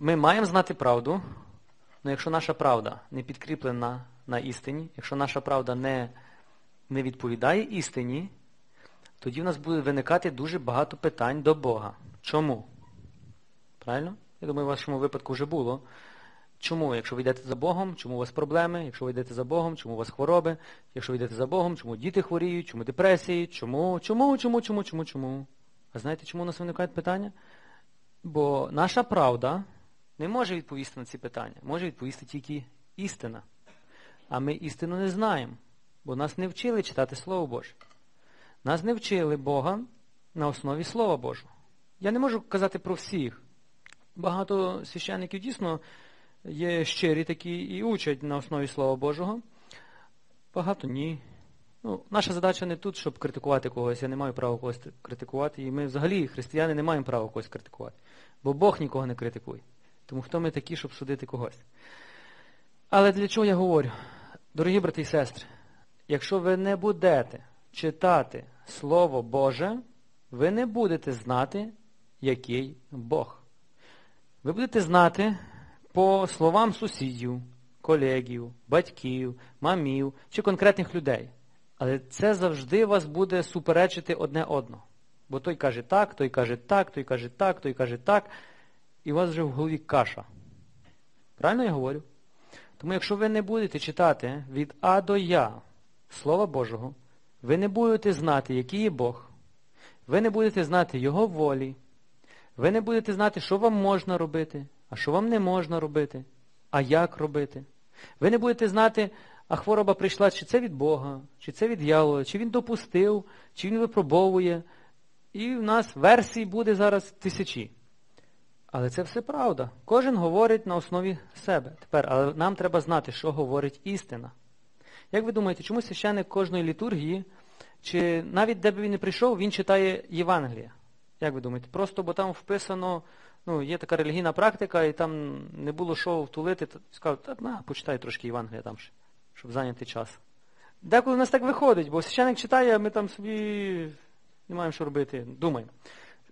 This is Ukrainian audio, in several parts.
ми маємо знати правду, але якщо наша правда не підкріплена на істині, якщо наша правда не, не відповідає істині, тоді в нас буде виникати дуже багато питань до Бога. Чому? Правильно? Я думаю, в вашому випадку вже було. Чому, якщо ви йдете за Богом, чому у вас проблеми, якщо ви йдете за Богом, чому у вас хвороби, якщо ви йдете за Богом, чому діти хворіють, чому депресії, чому, чому, чому, чому, чому, чому? А знаєте, чому у нас виникають питання? Бо наша правда не може відповісти на ці питання. Може відповісти тільки істина. А ми істину не знаємо, бо нас не вчили читати Слово Боже. Нас не вчили Бога на основі Слова Божого. Я не можу казати про всіх. Багато священників дійсно є щирі такі і учать на основі Слова Божого. Багато ні. Ну, Наша задача не тут, щоб критикувати когось. Я не маю права когось критикувати. І ми взагалі, християни, не маємо права когось критикувати. Бо Бог нікого не критикує. Тому хто ми такі, щоб судити когось? Але для чого я говорю? Дорогі брати і сестри, якщо ви не будете читати Слово Боже, ви не будете знати, який Бог. Ви будете знати по словам сусідів, колегів, батьків, мамів чи конкретних людей. Але це завжди вас буде суперечити одне одного. Бо той каже так, той каже так, той каже так, той каже так, і у вас вже в голові каша. Правильно я говорю? Тому якщо ви не будете читати від А до Я Слова Божого, ви не будете знати, який є Бог, ви не будете знати Його волі, ви не будете знати, що вам можна робити, а що вам не можна робити, а як робити. Ви не будете знати, а хвороба прийшла, чи це від Бога, чи це від дьявола, чи він допустив, чи він випробовує. І в нас версій буде зараз тисячі. Але це все правда. Кожен говорить на основі себе. Тепер, але нам треба знати, що говорить істина. Як ви думаєте, чому священник кожної літургії, чи навіть де б він не прийшов, він читає Євангелія? Як ви думаєте? Просто бо там вписано, ну, є така релігійна практика, і там не було що втулити, сказав, та на, почитай трошки Євангелія там щоб зайняти час. Деколи в нас так виходить, бо священник читає, а ми там собі не маємо що робити, думаємо.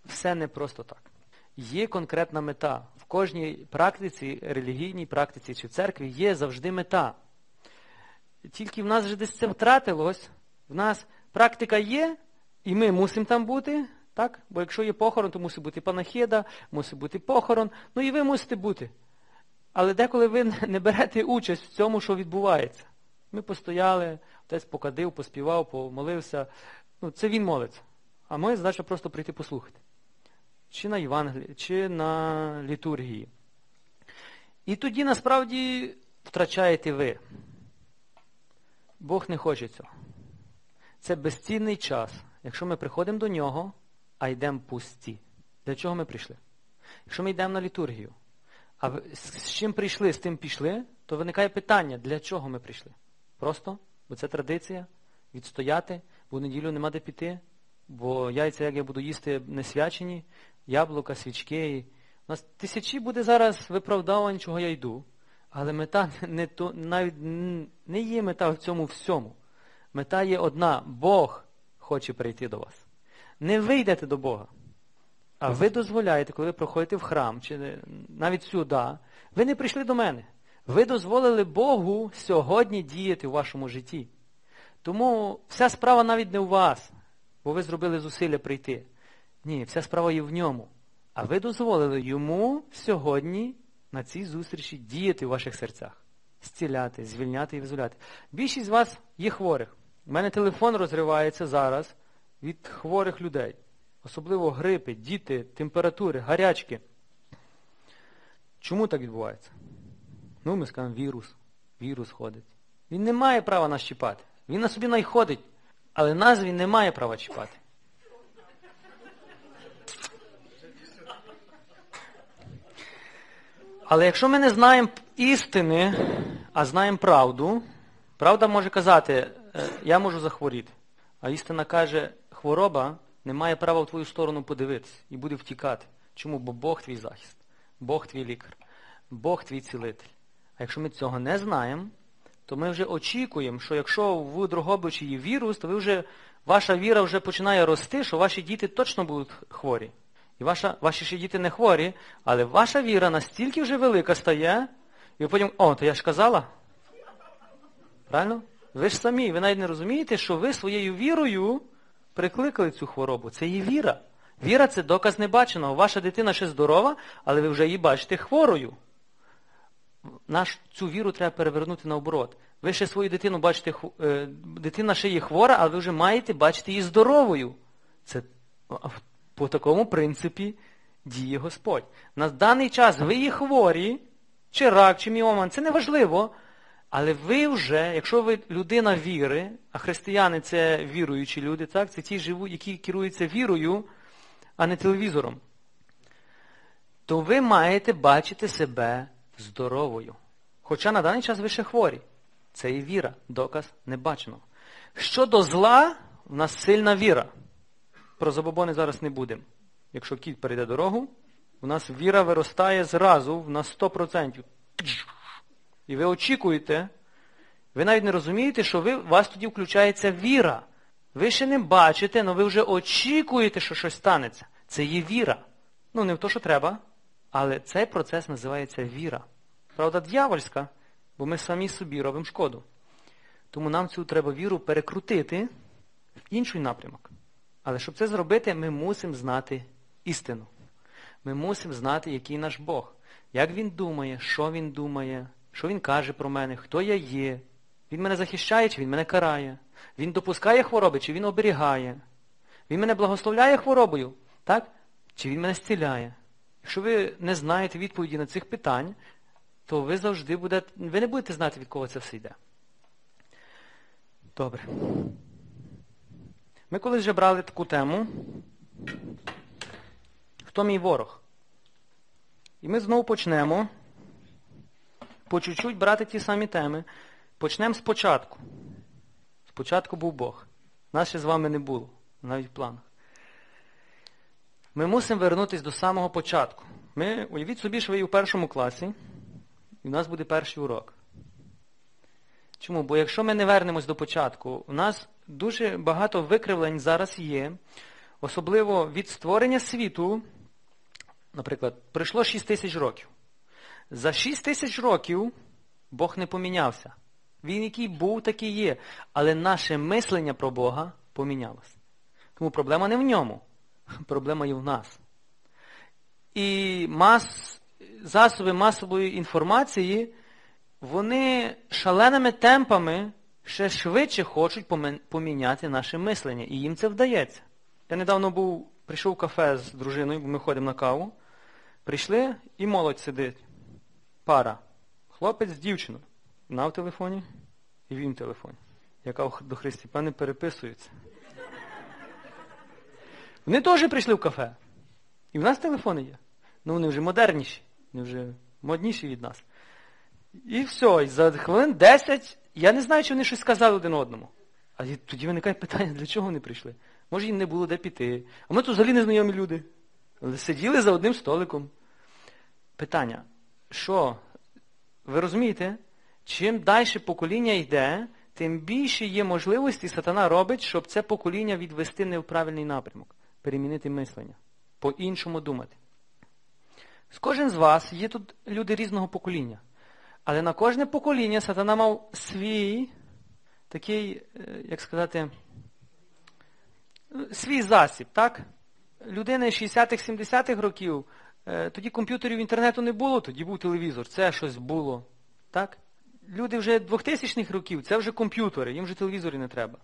Все не просто так. Є конкретна мета. В кожній практиці, релігійній практиці чи в церкві є завжди мета. Тільки в нас вже десь це втратилось, в нас практика є, і ми мусимо там бути, так? Бо якщо є похорон, то мусить бути панахида, мусить бути похорон, ну і ви мусите бути. Але деколи ви не берете участь в цьому, що відбувається. Ми постояли, отець покадив, поспівав, помолився. Ну, Це він молиться. А моя задача просто прийти послухати. Чи на Євангелії, чи на літургії. І тоді насправді втрачаєте ви. Бог не хоче цього. Це безцінний час, якщо ми приходимо до нього, а йдемо пусті. Для чого ми прийшли? Якщо ми йдемо на літургію, а з чим прийшли, з тим пішли, то виникає питання, для чого ми прийшли? Просто, бо це традиція, відстояти, бо в неділю нема де піти, бо яйця, як я буду їсти, не свячені, яблука, свічки. У нас тисячі буде зараз виправдовань, чого я йду. Але мета не то, навіть не є мета в цьому всьому. Мета є одна. Бог хоче прийти до вас. Не ви йдете до Бога. А ви дозволяєте, коли ви проходите в храм, чи навіть сюди, ви не прийшли до мене. Ви дозволили Богу сьогодні діяти у вашому житті. Тому вся справа навіть не у вас, бо ви зробили зусилля прийти. Ні, вся справа є в ньому. А ви дозволили йому сьогодні на цій зустрічі діяти у ваших серцях, зціляти, звільняти і визволяти. Більшість з вас є хворих. У мене телефон розривається зараз від хворих людей. Особливо грипи, діти, температури, гарячки. Чому так відбувається? Ну, ми скажемо, вірус. Вірус ходить. Він не має права нас чіпати. Він на собі найходить, але нас він не має права чіпати. Але якщо ми не знаємо істини, а знаємо правду, правда може казати, я можу захворіти. А істина каже, хвороба не має права в твою сторону подивитися і буде втікати. Чому? Бо Бог твій захист, Бог твій лікар, Бог твій цілитель. А якщо ми цього не знаємо, то ми вже очікуємо, що якщо в Дрогобичі є вірус, то ви вже, ваша віра вже починає рости, що ваші діти точно будуть хворі. І ваша, ваші ще діти не хворі, але ваша віра настільки вже велика стає, і ви потім, о, то я ж казала. Правильно? Ви ж самі, ви навіть не розумієте, що ви своєю вірою прикликали цю хворобу. Це є віра. Віра це доказ небаченого. Ваша дитина ще здорова, але ви вже її бачите хворою. Наш, Цю віру треба перевернути наоборот. Ви ще свою дитину бачите, е, дитина ще є хвора, але ви вже маєте бачити її здоровою. Це по такому принципі діє Господь. На даний час ви є хворі, чи рак, чи міоман, це не важливо. Але ви вже, якщо ви людина віри, а християни це віруючі люди, так, це ті живуть, які керуються вірою, а не телевізором, то ви маєте бачити себе здоровою. Хоча на даний час ви ще хворі. Це і віра, доказ небаченого. Щодо зла, в нас сильна віра. Про забобони зараз не будемо. Якщо кіт перейде дорогу, у нас віра виростає зразу на 100%. І ви очікуєте, ви навіть не розумієте, що ви, у вас тоді включається віра. Ви ще не бачите, але ви вже очікуєте, що щось станеться. Це є віра. Ну, не в то, що треба, але цей процес називається віра. Правда, дьявольська, бо ми самі собі робимо шкоду. Тому нам цю треба віру перекрутити в інший напрямок. Але щоб це зробити, ми мусимо знати істину. Ми мусимо знати, який наш Бог, як Він думає, що Він думає, що Він каже про мене, хто я є. Він мене захищає, чи він мене карає. Він допускає хвороби, чи він оберігає. Він мене благословляє хворобою, так? Чи він мене зціляє. Якщо ви не знаєте відповіді на цих питань, то ви завжди будете, ви не будете знати, від кого це все йде. Добре. Ми колись вже брали таку тему. Хто мій ворог? І ми знову почнемо по чуть-чуть брати ті самі теми. Почнемо спочатку. Спочатку був Бог. Нас ще з вами не було, навіть в планах. Ми мусимо вернутися до самого початку. Ми, Уявіть собі, що ви у першому класі, і в нас буде перший урок. Чому? Бо якщо ми не вернемось до початку, у нас дуже багато викривлень зараз є, особливо від створення світу, наприклад, пройшло 6 тисяч років. За 6 тисяч років Бог не помінявся. Він який був, такий є. Але наше мислення про Бога помінялося. Тому проблема не в ньому. Проблема є в нас. І мас, засоби масової інформації, вони шаленими темпами ще швидше хочуть поміняти наше мислення. І їм це вдається. Я недавно був, прийшов в кафе з дружиною, бо ми ходимо на каву. Прийшли і молодь сидить. Пара. Хлопець з дівчиною. Вона в телефоні і він в телефоні. Яка до Христі, пане, переписуються. Вони теж прийшли в кафе. І в нас телефони є. Ну вони вже модерніші, вони вже модніші від нас. І все, і за хвилин 10 я не знаю, чи вони щось сказали один одному. А тоді виникає питання, для чого вони прийшли? Може їм не було де піти. А ми тут взагалі незнайомі люди. Сиділи за одним столиком. Питання, що, ви розумієте, чим далі покоління йде, тим більше є можливості сатана робить, щоб це покоління відвести не в правильний напрямок, перемінити мислення, по-іншому думати. З кожен з вас є тут люди різного покоління. Але на кожне покоління сатана мав свій такий, е, як сказати, свій засіб, так? Людини 60-х, 70-х років, е, тоді комп'ютерів інтернету не було, тоді був телевізор, це щось було. так? Люди вже 2000-х років, це вже комп'ютери, їм вже телевізорів не треба.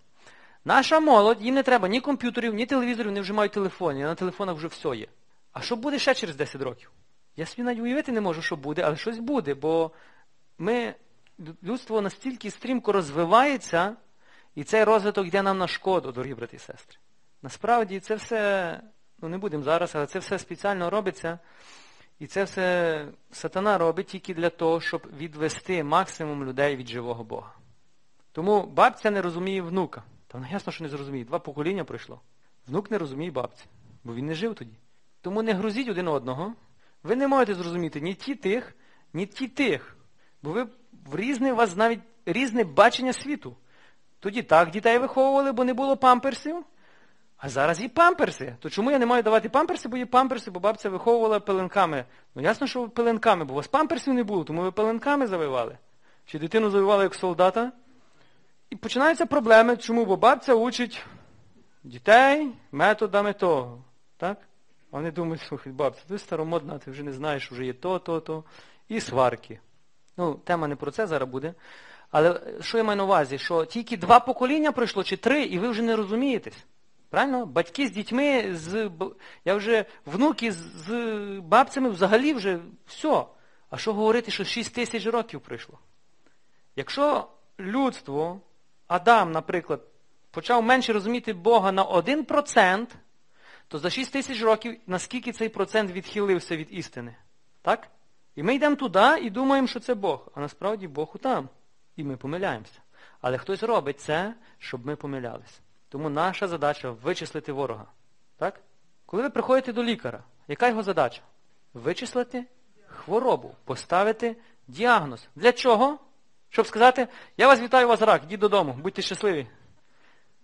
Наша молодь, їм не треба ні комп'ютерів, ні телевізорів, вони вже мають телефони, на телефонах вже все є. А що буде ще через 10 років? Я собі навіть уявити не можу, що буде, але щось буде, бо ми, людство настільки стрімко розвивається, і цей розвиток йде нам на шкоду, дорогі брати і сестри. Насправді це все, ну не будемо зараз, але це все спеціально робиться. І це все сатана робить тільки для того, щоб відвести максимум людей від живого Бога. Тому бабця не розуміє внука. Та вона ясно, що не зрозуміє. Два покоління пройшло. Внук не розуміє бабці, бо він не жив тоді. Тому не грузіть один одного. Ви не можете зрозуміти ні ті тих, ні ті тих. Бо ви в різне у вас навіть різне бачення світу. Тоді так дітей виховували, бо не було памперсів, А зараз є памперси. То чому я не маю давати памперси, бо є памперси, бо бабця виховувала пеленками. Ну ясно, що пеленками, бо у вас памперсів не було, тому ви пеленками завивали. Чи дитину завивали як солдата. І починаються проблеми. Чому? Бо бабця учить дітей методами того. Так? Вони думають, слухай, бабця, ти старомодна, ти вже не знаєш, вже є то, то, то. І сварки. Ну, тема не про це зараз буде. Але що я маю на увазі? Що тільки два покоління пройшло, чи три, і ви вже не розумієтесь. Правильно? Батьки з дітьми, з, я вже внуки з, з бабцями взагалі вже все. А що говорити, що 6 тисяч років пройшло? Якщо людство, Адам, наприклад, почав менше розуміти Бога на 1%, то за 6 тисяч років наскільки цей процент відхилився від істини? Так? І ми йдемо туди і думаємо, що це Бог. А насправді Бог там. І ми помиляємося. Але хтось робить це, щоб ми помилялися. Тому наша задача вичислити ворога. Так? Коли ви приходите до лікаря, яка його задача? Вичислити хворобу, поставити діагноз. Для чого? Щоб сказати, я вас вітаю, у вас рак, йдіть додому, будьте щасливі.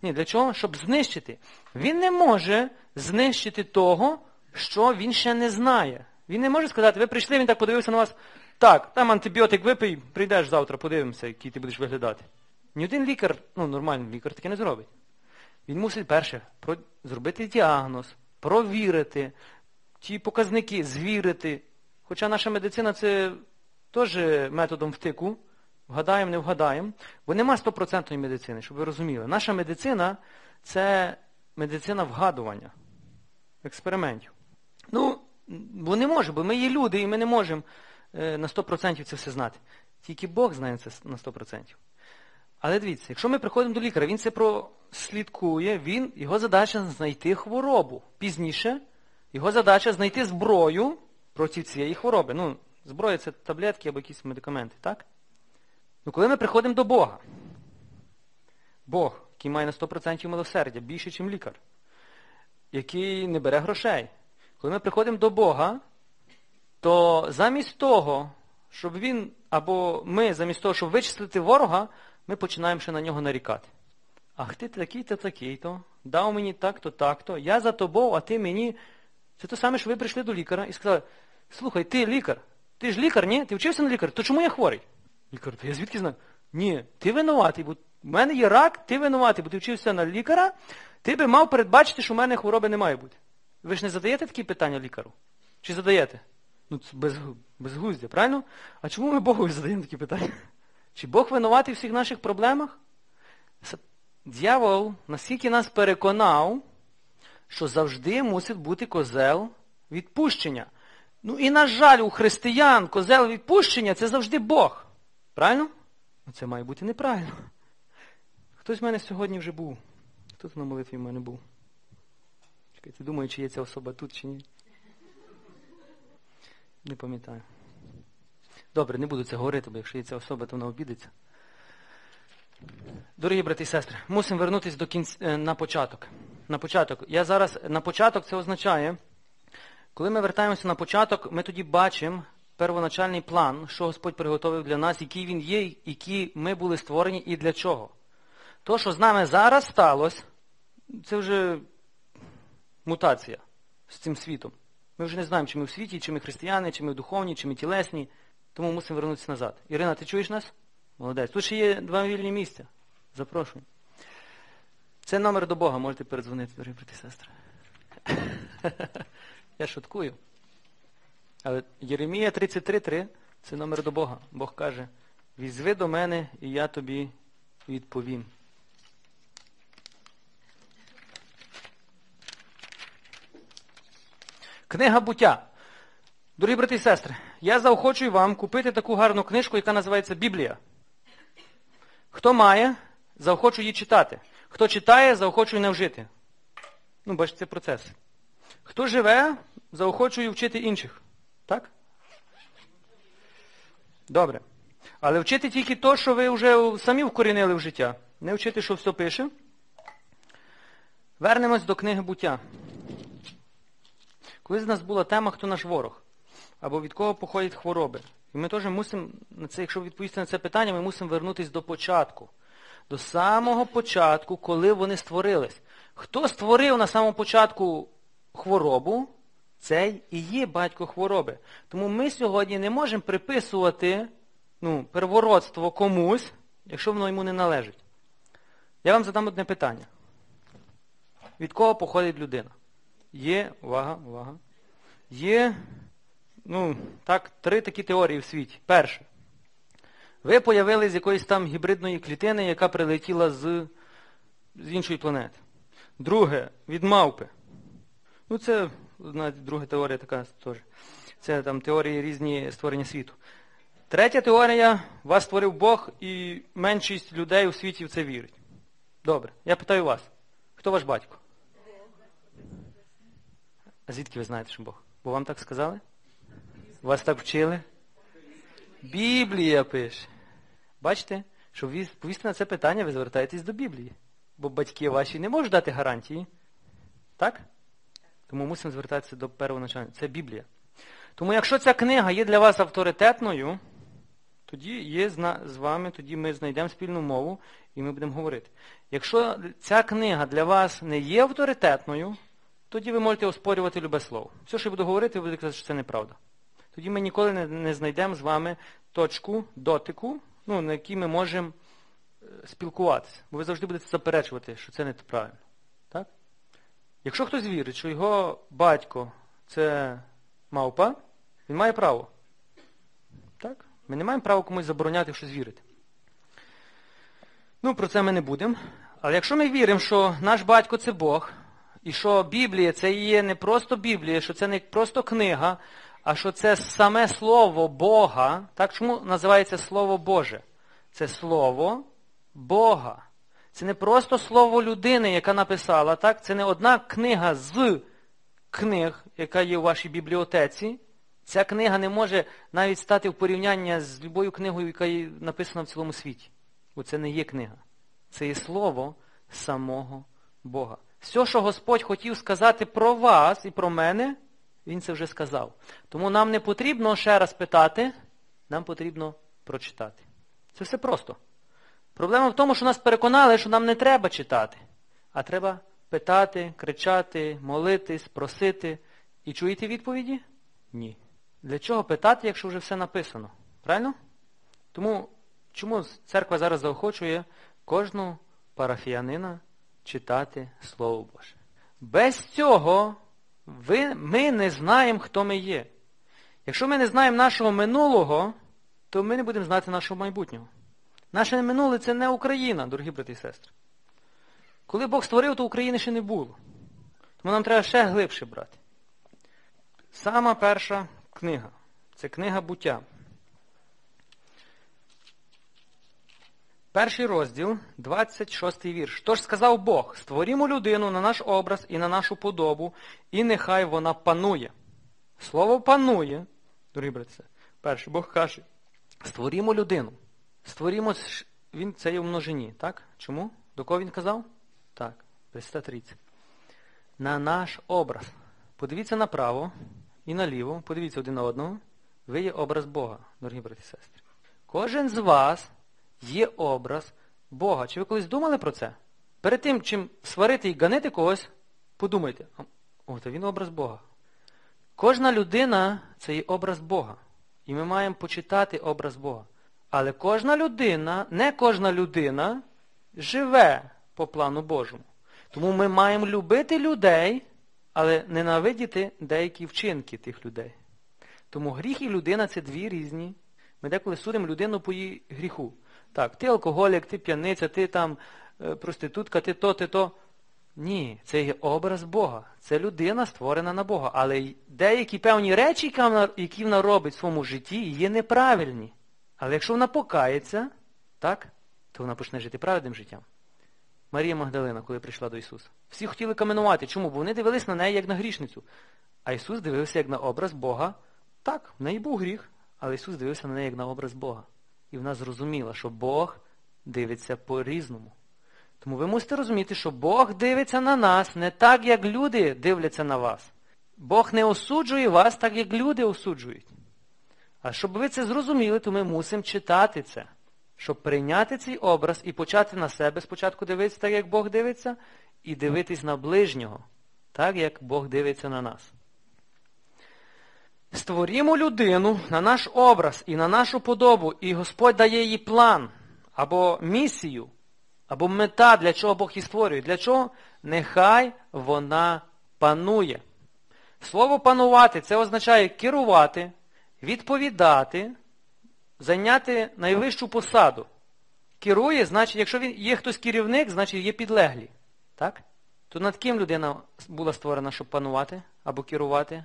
Ні, для чого? Щоб знищити. Він не може знищити того, що він ще не знає. Він не може сказати, ви прийшли, він так подивився на вас. Так, там антибіотик випий, прийдеш завтра, подивимося, який ти будеш виглядати. Ні один лікар, ну нормальний лікар таке не зробить. Він мусить перше зробити діагноз, провірити, ті показники, звірити. Хоча наша медицина це теж методом втику. Вгадаємо, не вгадаємо. Бо нема стопроцентної медицини, щоб ви розуміли. Наша медицина це медицина вгадування, експериментів. Ну, бо не може, бо ми є люди, і ми не можемо е, на 100% це все знати. Тільки Бог знає це на 100%. Але дивіться, якщо ми приходимо до лікаря, він це прослідкує, він, його задача знайти хворобу. Пізніше його задача знайти зброю проти цієї хвороби. Ну, зброя це таблетки або якісь медикаменти, так? Ну, коли ми приходимо до Бога, Бог, який має на 100% милосердя, більше, ніж лікар, який не бере грошей. Коли ми приходимо до Бога, то замість того, щоб він, або ми, замість того, щоб вичислити ворога, ми починаємо ще на нього нарікати. Ах ти такий-то, такий-то, дав мені так-то, так-то, я за тобою, а ти мені. Це те саме, що ви прийшли до лікаря і сказали, слухай, ти лікар, ти ж лікар, ні? Ти вчився на лікар, то чому я хворий? Лікар, то я звідки знаю? Ні, ти винуватий, бо в мене є рак, ти винуватий, бо ти вчився на лікаря, ти би мав передбачити, що в мене хвороби не має бути. Ви ж не задаєте такі питання лікару? Чи задаєте? Ну, це без, безглуздя, правильно? А чому ми Богу задаємо такі питання? Чи Бог винуватий в всіх наших проблемах? Д'явол наскільки нас переконав, що завжди мусить бути козел відпущення. Ну і, на жаль, у християн козел відпущення це завжди Бог. Правильно? Ну Це має бути неправильно. Хтось в мене сьогодні вже був. Хто на молитві в мене був? Чекайте, думаю, чи є ця особа тут, чи ні. Не пам'ятаю. Добре, не буду це говорити, бо якщо є ця особа, то вона обідеться. Дорогі брати і сестри, мусимо вернутися до кінця, е, на початок. На початок. Я зараз на початок це означає, коли ми вертаємося на початок, ми тоді бачимо первоначальний план, що Господь приготовив для нас, який він є, які ми були створені і для чого. То, що з нами зараз сталося, це вже мутація з цим світом. Ми вже не знаємо, чи ми в світі, чи ми християни, чи ми духовні, чи ми тілесні. Тому мусимо вернутися назад. Ірина, ти чуєш нас? Молодець. Тут ще є два вільні місця. Запрошую. Це номер до Бога, можете передзвонити, дорогі брати і сестри. Я шуткую. Але Єремія 33.3 це номер до Бога. Бог каже, візьви до мене, і я тобі відповім. Книга буття. Дорогі брати і сестри, я заохочую вам купити таку гарну книжку, яка називається Біблія. Хто має, заохочую її читати. Хто читає, заохочую не вжити. Ну, бачите, це процес. Хто живе, заохочую вчити інших. Так? Добре. Але вчити тільки то, що ви вже самі вкорінили в життя. Не вчити, що все пише. Вернемось до книги буття. Колись в нас була тема, хто наш ворог, або від кого походять хвороби. І ми теж мусимо, на це, якщо відповісти на це питання, ми мусимо вернутися до початку. До самого початку, коли вони створились. Хто створив на самому початку хворобу, цей і є батько хвороби. Тому ми сьогодні не можемо приписувати ну, первородство комусь, якщо воно йому не належить. Я вам задам одне питання. Від кого походить людина? Є, увага, увага. Є, ну, так, три такі теорії в світі. Перше. Ви появились з якоїсь там гібридної клітини, яка прилетіла з, з іншої планети. Друге, від мавпи. Ну, це, знаєте, друга теорія така теж. Це там теорії різні створення світу. Третя теорія, вас створив Бог, і меншість людей у світі в це вірить. Добре. Я питаю вас, хто ваш батько? А звідки ви знаєте, що Бог? Бо вам так сказали? Вас так вчили? Біблія пише. Бачите, щоб відповісти на це питання, ви звертаєтесь до Біблії. Бо батьки ваші не можуть дати гарантії. Так? Тому мусимо звертатися до первоначального. Це Біблія. Тому якщо ця книга є для вас авторитетною, тоді є з вами, тоді ми знайдемо спільну мову і ми будемо говорити. Якщо ця книга для вас не є авторитетною, тоді ви можете оспорювати любе слово. Все, що я буду говорити, ви будете казати, що це неправда. Тоді ми ніколи не, не знайдемо з вами точку дотику, ну, на якій ми можемо е, спілкуватися. Бо ви завжди будете заперечувати, що це не правильно. Так? Якщо хтось вірить, що його батько це мавпа, він має право. Так? Ми не маємо права комусь забороняти щось вірити. Ну, про це ми не будемо. Але якщо ми віримо, що наш батько це Бог, і що Біблія це є не просто Біблія, що це не просто книга, а що це саме Слово Бога. Так чому називається Слово Боже? Це Слово Бога. Це не просто слово людини, яка написала, так? Це не одна книга з книг, яка є у вашій бібліотеці. Ця книга не може навіть стати в порівняння з любою книгою, яка є написана в цілому світі. Бо це не є книга. Це є слово самого Бога. Все, що Господь хотів сказати про вас і про мене, Він це вже сказав. Тому нам не потрібно ще раз питати, нам потрібно прочитати. Це все просто. Проблема в тому, що нас переконали, що нам не треба читати, а треба питати, кричати, молитись, просити. І чуєте відповіді? Ні. Для чого питати, якщо вже все написано? Правильно? Тому чому церква зараз заохочує кожну парафіянина читати Слово Боже? Без цього ви, ми не знаємо, хто ми є. Якщо ми не знаємо нашого минулого, то ми не будемо знати нашого майбутнього. Наше минуле це не Україна, дорогі брати і сестри. Коли Бог створив, то України ще не було. Тому нам треба ще глибше брати. Сама перша книга. Це книга буття. Перший розділ, 26 вірш. Тож сказав Бог, створімо людину на наш образ і на нашу подобу, і нехай вона панує. Слово панує, дорогі брати, перший Бог каже, створімо людину. Створімо, він це є в множині, так? Чому? До кого він казав? Так, 330. На наш образ. Подивіться направо і наліво, подивіться один на одного. Ви є образ Бога, дорогі брати і сестри. Кожен з вас є образ Бога. Чи ви колись думали про це? Перед тим, чим сварити і ганити когось, подумайте, о, то він образ Бога. Кожна людина це є образ Бога. І ми маємо почитати образ Бога. Але кожна людина, не кожна людина живе по плану Божому. Тому ми маємо любити людей, але ненавидіти деякі вчинки тих людей. Тому гріх і людина це дві різні. Ми деколи судимо людину по її гріху. Так, ти алкоголік, ти п'яниця, ти там е, проститутка, ти то, ти то. Ні, це є образ Бога. Це людина створена на Бога. Але деякі певні речі, які вона робить в своєму житті, є неправильні. Але якщо вона покається, так, то вона почне жити праведним життям. Марія Магдалина, коли прийшла до Ісуса. Всі хотіли каменувати. Чому? Бо вони дивились на неї як на грішницю. А Ісус дивився як на образ Бога. Так, в неї був гріх, але Ісус дивився на неї як на образ Бога. І вона зрозуміла, що Бог дивиться по-різному. Тому ви мусите розуміти, що Бог дивиться на нас не так, як люди дивляться на вас. Бог не осуджує вас так, як люди осуджують. А щоб ви це зрозуміли, то ми мусимо читати це, щоб прийняти цей образ і почати на себе спочатку дивитися так, як Бог дивиться, і дивитись на ближнього, так як Бог дивиться на нас. Створімо людину на наш образ і на нашу подобу, і Господь дає їй план або місію, або мета, для чого Бог її створює. Для чого? Нехай вона панує. Слово панувати це означає керувати, відповідати, зайняти найвищу посаду. Керує, значить, якщо він є хтось керівник, значить є підлеглі. Так? То над ким людина була створена, щоб панувати або керувати?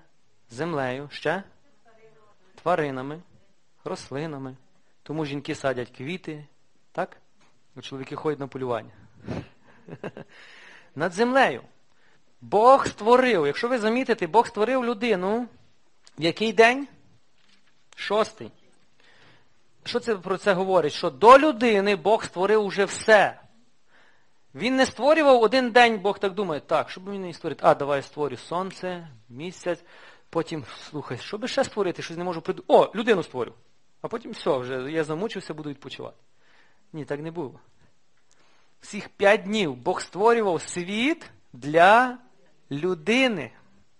Землею, ще? Тваринами, рослинами. Тому жінки садять квіти, так? А чоловіки ходять на полювання. Над землею. Бог створив, якщо ви замітите, Бог створив людину. В який день? Шостий. Що це про це говорить? Що до людини Бог створив уже все. Він не створював один день, Бог так думає, так, що б він не створити? А, давай створю сонце, місяць, потім, слухай, що би ще створити, щось не можу придумати. О, людину створю. А потім все, вже я замучився, буду відпочивати. Ні, так не було. Всіх п'ять днів Бог створював світ для людини.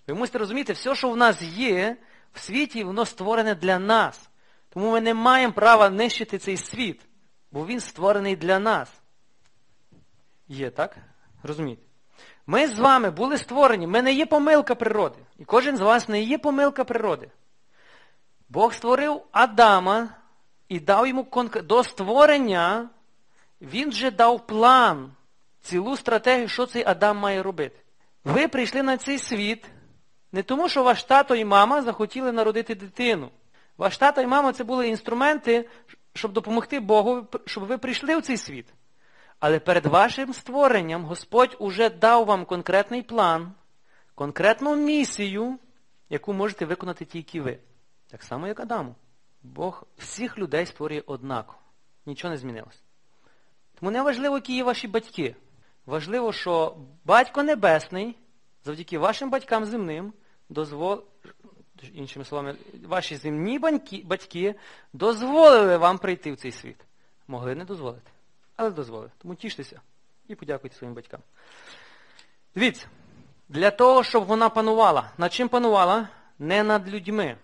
Ви мусите розуміти, все, що в нас є, в світі, воно створене для нас. Тому ми не маємо права нищити цей світ, бо він створений для нас. Є, так? Розумієте? Ми з вами були створені, ми не є помилка природи. І кожен з вас не є помилка природи. Бог створив Адама і дав йому конк... до створення, він вже дав план, цілу стратегію, що цей Адам має робити. Ви прийшли на цей світ не тому, що ваш тато і мама захотіли народити дитину. Ваш тато і мама це були інструменти, щоб допомогти Богу, щоб ви прийшли в цей світ. Але перед вашим створенням Господь уже дав вам конкретний план, конкретну місію, яку можете виконати тільки ви. Так само, як Адаму. Бог всіх людей створює однаково. Нічого не змінилось. Тому не важливо, які є ваші батьки. Важливо, що Батько Небесний, завдяки вашим батькам земним, дозволив, іншими словами, ваші земні батьки дозволили вам прийти в цей світ. Могли не дозволити. Але дозволили. Тому тіштеся і подякуйте своїм батькам. Дивіться, для того, щоб вона панувала. Над чим панувала? Не над людьми.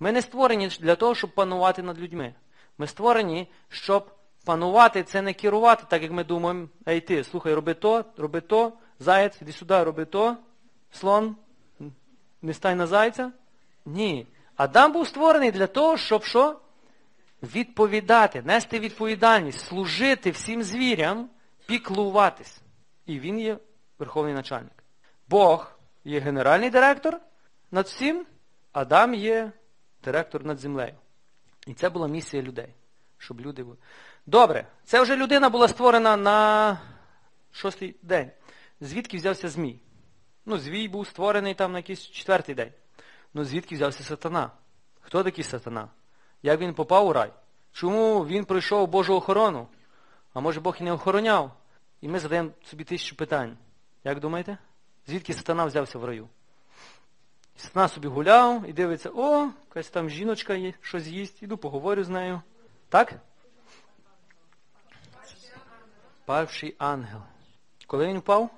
Ми не створені для того, щоб панувати над людьми. Ми створені, щоб панувати це не керувати, так як ми думаємо, ей ти, слухай, роби то, роби то, заяць, іди сюди, роби то, слон, не стай на зайця. Ні. Адам був створений для того, щоб що? Відповідати, нести відповідальність, служити всім звірям, піклуватись. І він є верховний начальник. Бог є генеральний директор над всім, Адам є директор над землею. І це була місія людей, щоб люди були. Добре, це вже людина була створена на шостий день. Звідки взявся Змій? Ну, Звій був створений там на якийсь четвертий день. Ну, звідки взявся сатана? Хто такий сатана? Як він попав у рай? Чому він пройшов Божу охорону? А може Бог і не охороняв? І ми задаємо собі тисячу питань. Як думаєте? Звідки сатана взявся в раю? Сатана собі гуляв і дивиться, о, якась там жіночка є, щось їсть, іду поговорю з нею. Так? Павший ангел. Коли він впав?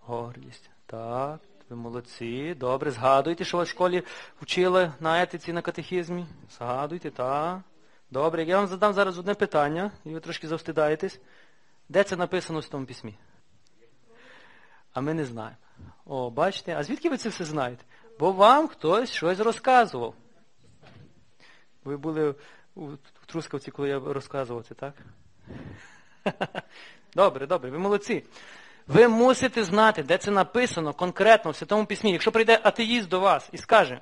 Гордість. Так, ви молодці. Добре, згадуйте, що ви в школі вчили на етиці, на катехізмі. Згадуйте, так. Добре, я вам задам зараз одне питання, і ви трошки завстидаєтесь. Де це написано в тому письмі? А ми не знаємо. О, бачите, а звідки ви це все знаєте? Бо вам хтось щось розказував. Ви були у Трускавці, коли я розказував це, так? Добре, добре, ви молодці. Ви мусите знати, де це написано конкретно в Святому Письмі. Якщо прийде атеїст до вас і скаже,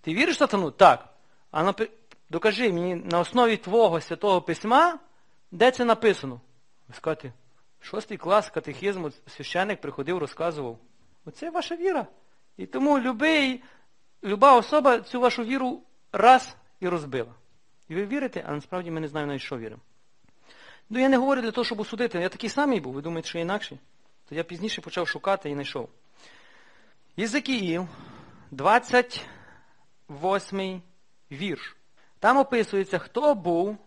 ти віриш в сатану? Так. А напи... докажи мені на основі твого святого письма, де це написано. Ви скажете, шостий клас катехізму священник приходив, розказував. Оце ваша віра. І тому любий, люба особа цю вашу віру раз і розбила. І ви вірите, а насправді ми не знаємо, на що віримо. Ну я не говорю для того, щоб осудити. Я такий самий був, ви думаєте, що інакше? То я пізніше почав шукати і знайшов. Єзекіїв, 28 вірш. Там описується, хто був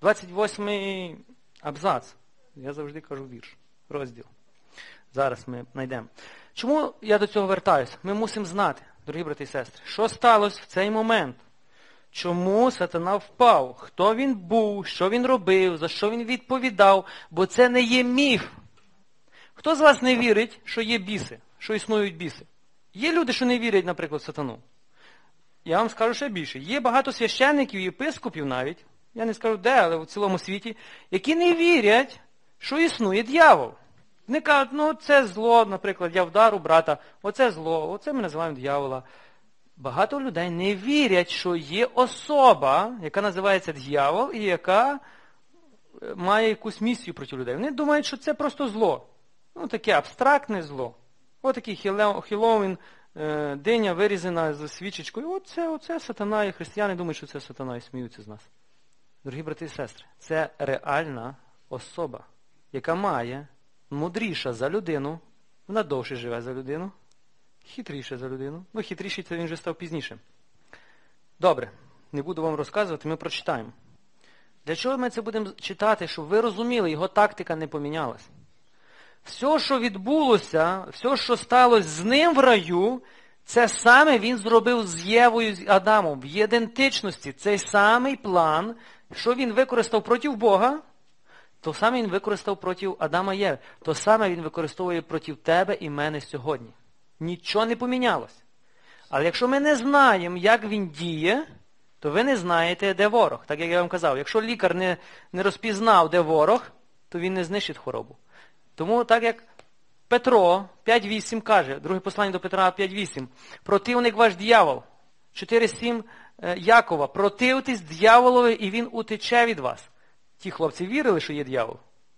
28 абзац. Я завжди кажу вірш, розділ. Зараз ми знайдемо. Чому я до цього вертаюся? Ми мусимо знати, дорогі брати і сестри, що сталося в цей момент. Чому сатана впав? Хто він був, що він робив, за що він відповідав, бо це не є міф. Хто з вас не вірить, що є біси, що існують біси? Є люди, що не вірять, наприклад, сатану. Я вам скажу ще більше. Є багато священників, єпископів навіть, я не скажу де, але в цілому світі, які не вірять, що існує дьявол. Вони кажуть, ну це зло, наприклад, я вдару брата, оце зло, оце ми називаємо дьявола. Багато людей не вірять, що є особа, яка називається дьявол, і яка е, має якусь місію проти людей. Вони думають, що це просто зло. Ну, таке абстрактне зло. Отакий Хілоуін, е, диня вирізана з свічечкою. Оце, оце сатана, і християни думають, що це сатана і сміються з нас. Дорогі брати і сестри, це реальна особа, яка має мудріша за людину, вона довше живе за людину, хитріше за людину. Ну, хитріший це він вже став пізніше. Добре, не буду вам розказувати, ми прочитаємо. Для чого ми це будемо читати, щоб ви розуміли, його тактика не помінялась. Все, що відбулося, все, що сталося з ним в раю, це саме він зробив з Євою з Адамом. В ідентичності цей самий план, що він використав проти Бога, то саме він використав проти Адама Єви. То саме він використовує проти тебе і мене сьогодні. Нічого не помінялось. Але якщо ми не знаємо, як він діє, то ви не знаєте, де ворог. Так як я вам казав, якщо лікар не, не розпізнав, де ворог, то він не знищить хворобу. Тому так як Петро 5.8 каже, друге послання до Петра 5.8, противник ваш дьявол. 4.7 е, Якова, противтесь дьяволові і він утече від вас. Ті хлопці вірили, що є дьявол.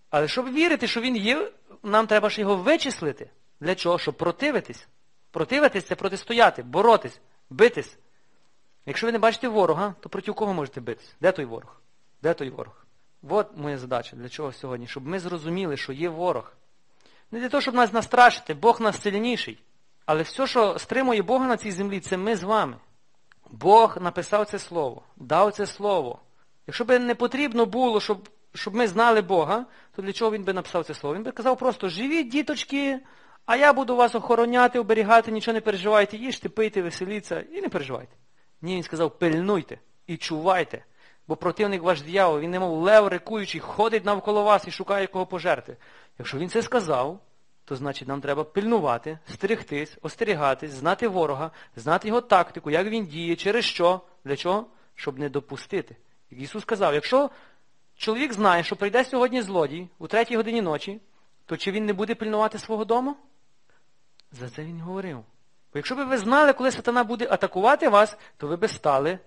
Але щоб вірити, що він є, нам треба ж його вичислити. Для чого? Щоб противитись. Противитись це протистояти, боротись, битись. Якщо ви не бачите ворога, то проти кого можете битись? Де той ворог? Де той ворог? От моя задача для чого сьогодні? Щоб ми зрозуміли, що є ворог. Не для того, щоб нас настрашити, Бог нас сильніший. Але все, що стримує Бога на цій землі, це ми з вами. Бог написав це слово, дав це слово. Якщо б не потрібно було, щоб щоб ми знали Бога, то для чого він би написав це слово? Він би казав просто, живіть, діточки, а я буду вас охороняти, оберігати, нічого не переживайте, їжте, пийте, веселіться і не переживайте. Ні, він сказав, пильнуйте і чувайте. Бо противник ваш дьявол, він немов лев рекуючий, ходить навколо вас і шукає кого пожерти. Якщо він це сказав, то значить нам треба пильнувати, стерегтись, остерігатись, знати ворога, знати його тактику, як він діє, через що, для чого? Щоб не допустити. Як Ісус сказав, якщо чоловік знає, що прийде сьогодні злодій у третій годині ночі, то чи він не буде пильнувати свого дому? За це він говорив. Бо якщо б ви знали, коли сатана буде атакувати вас, то ви б стали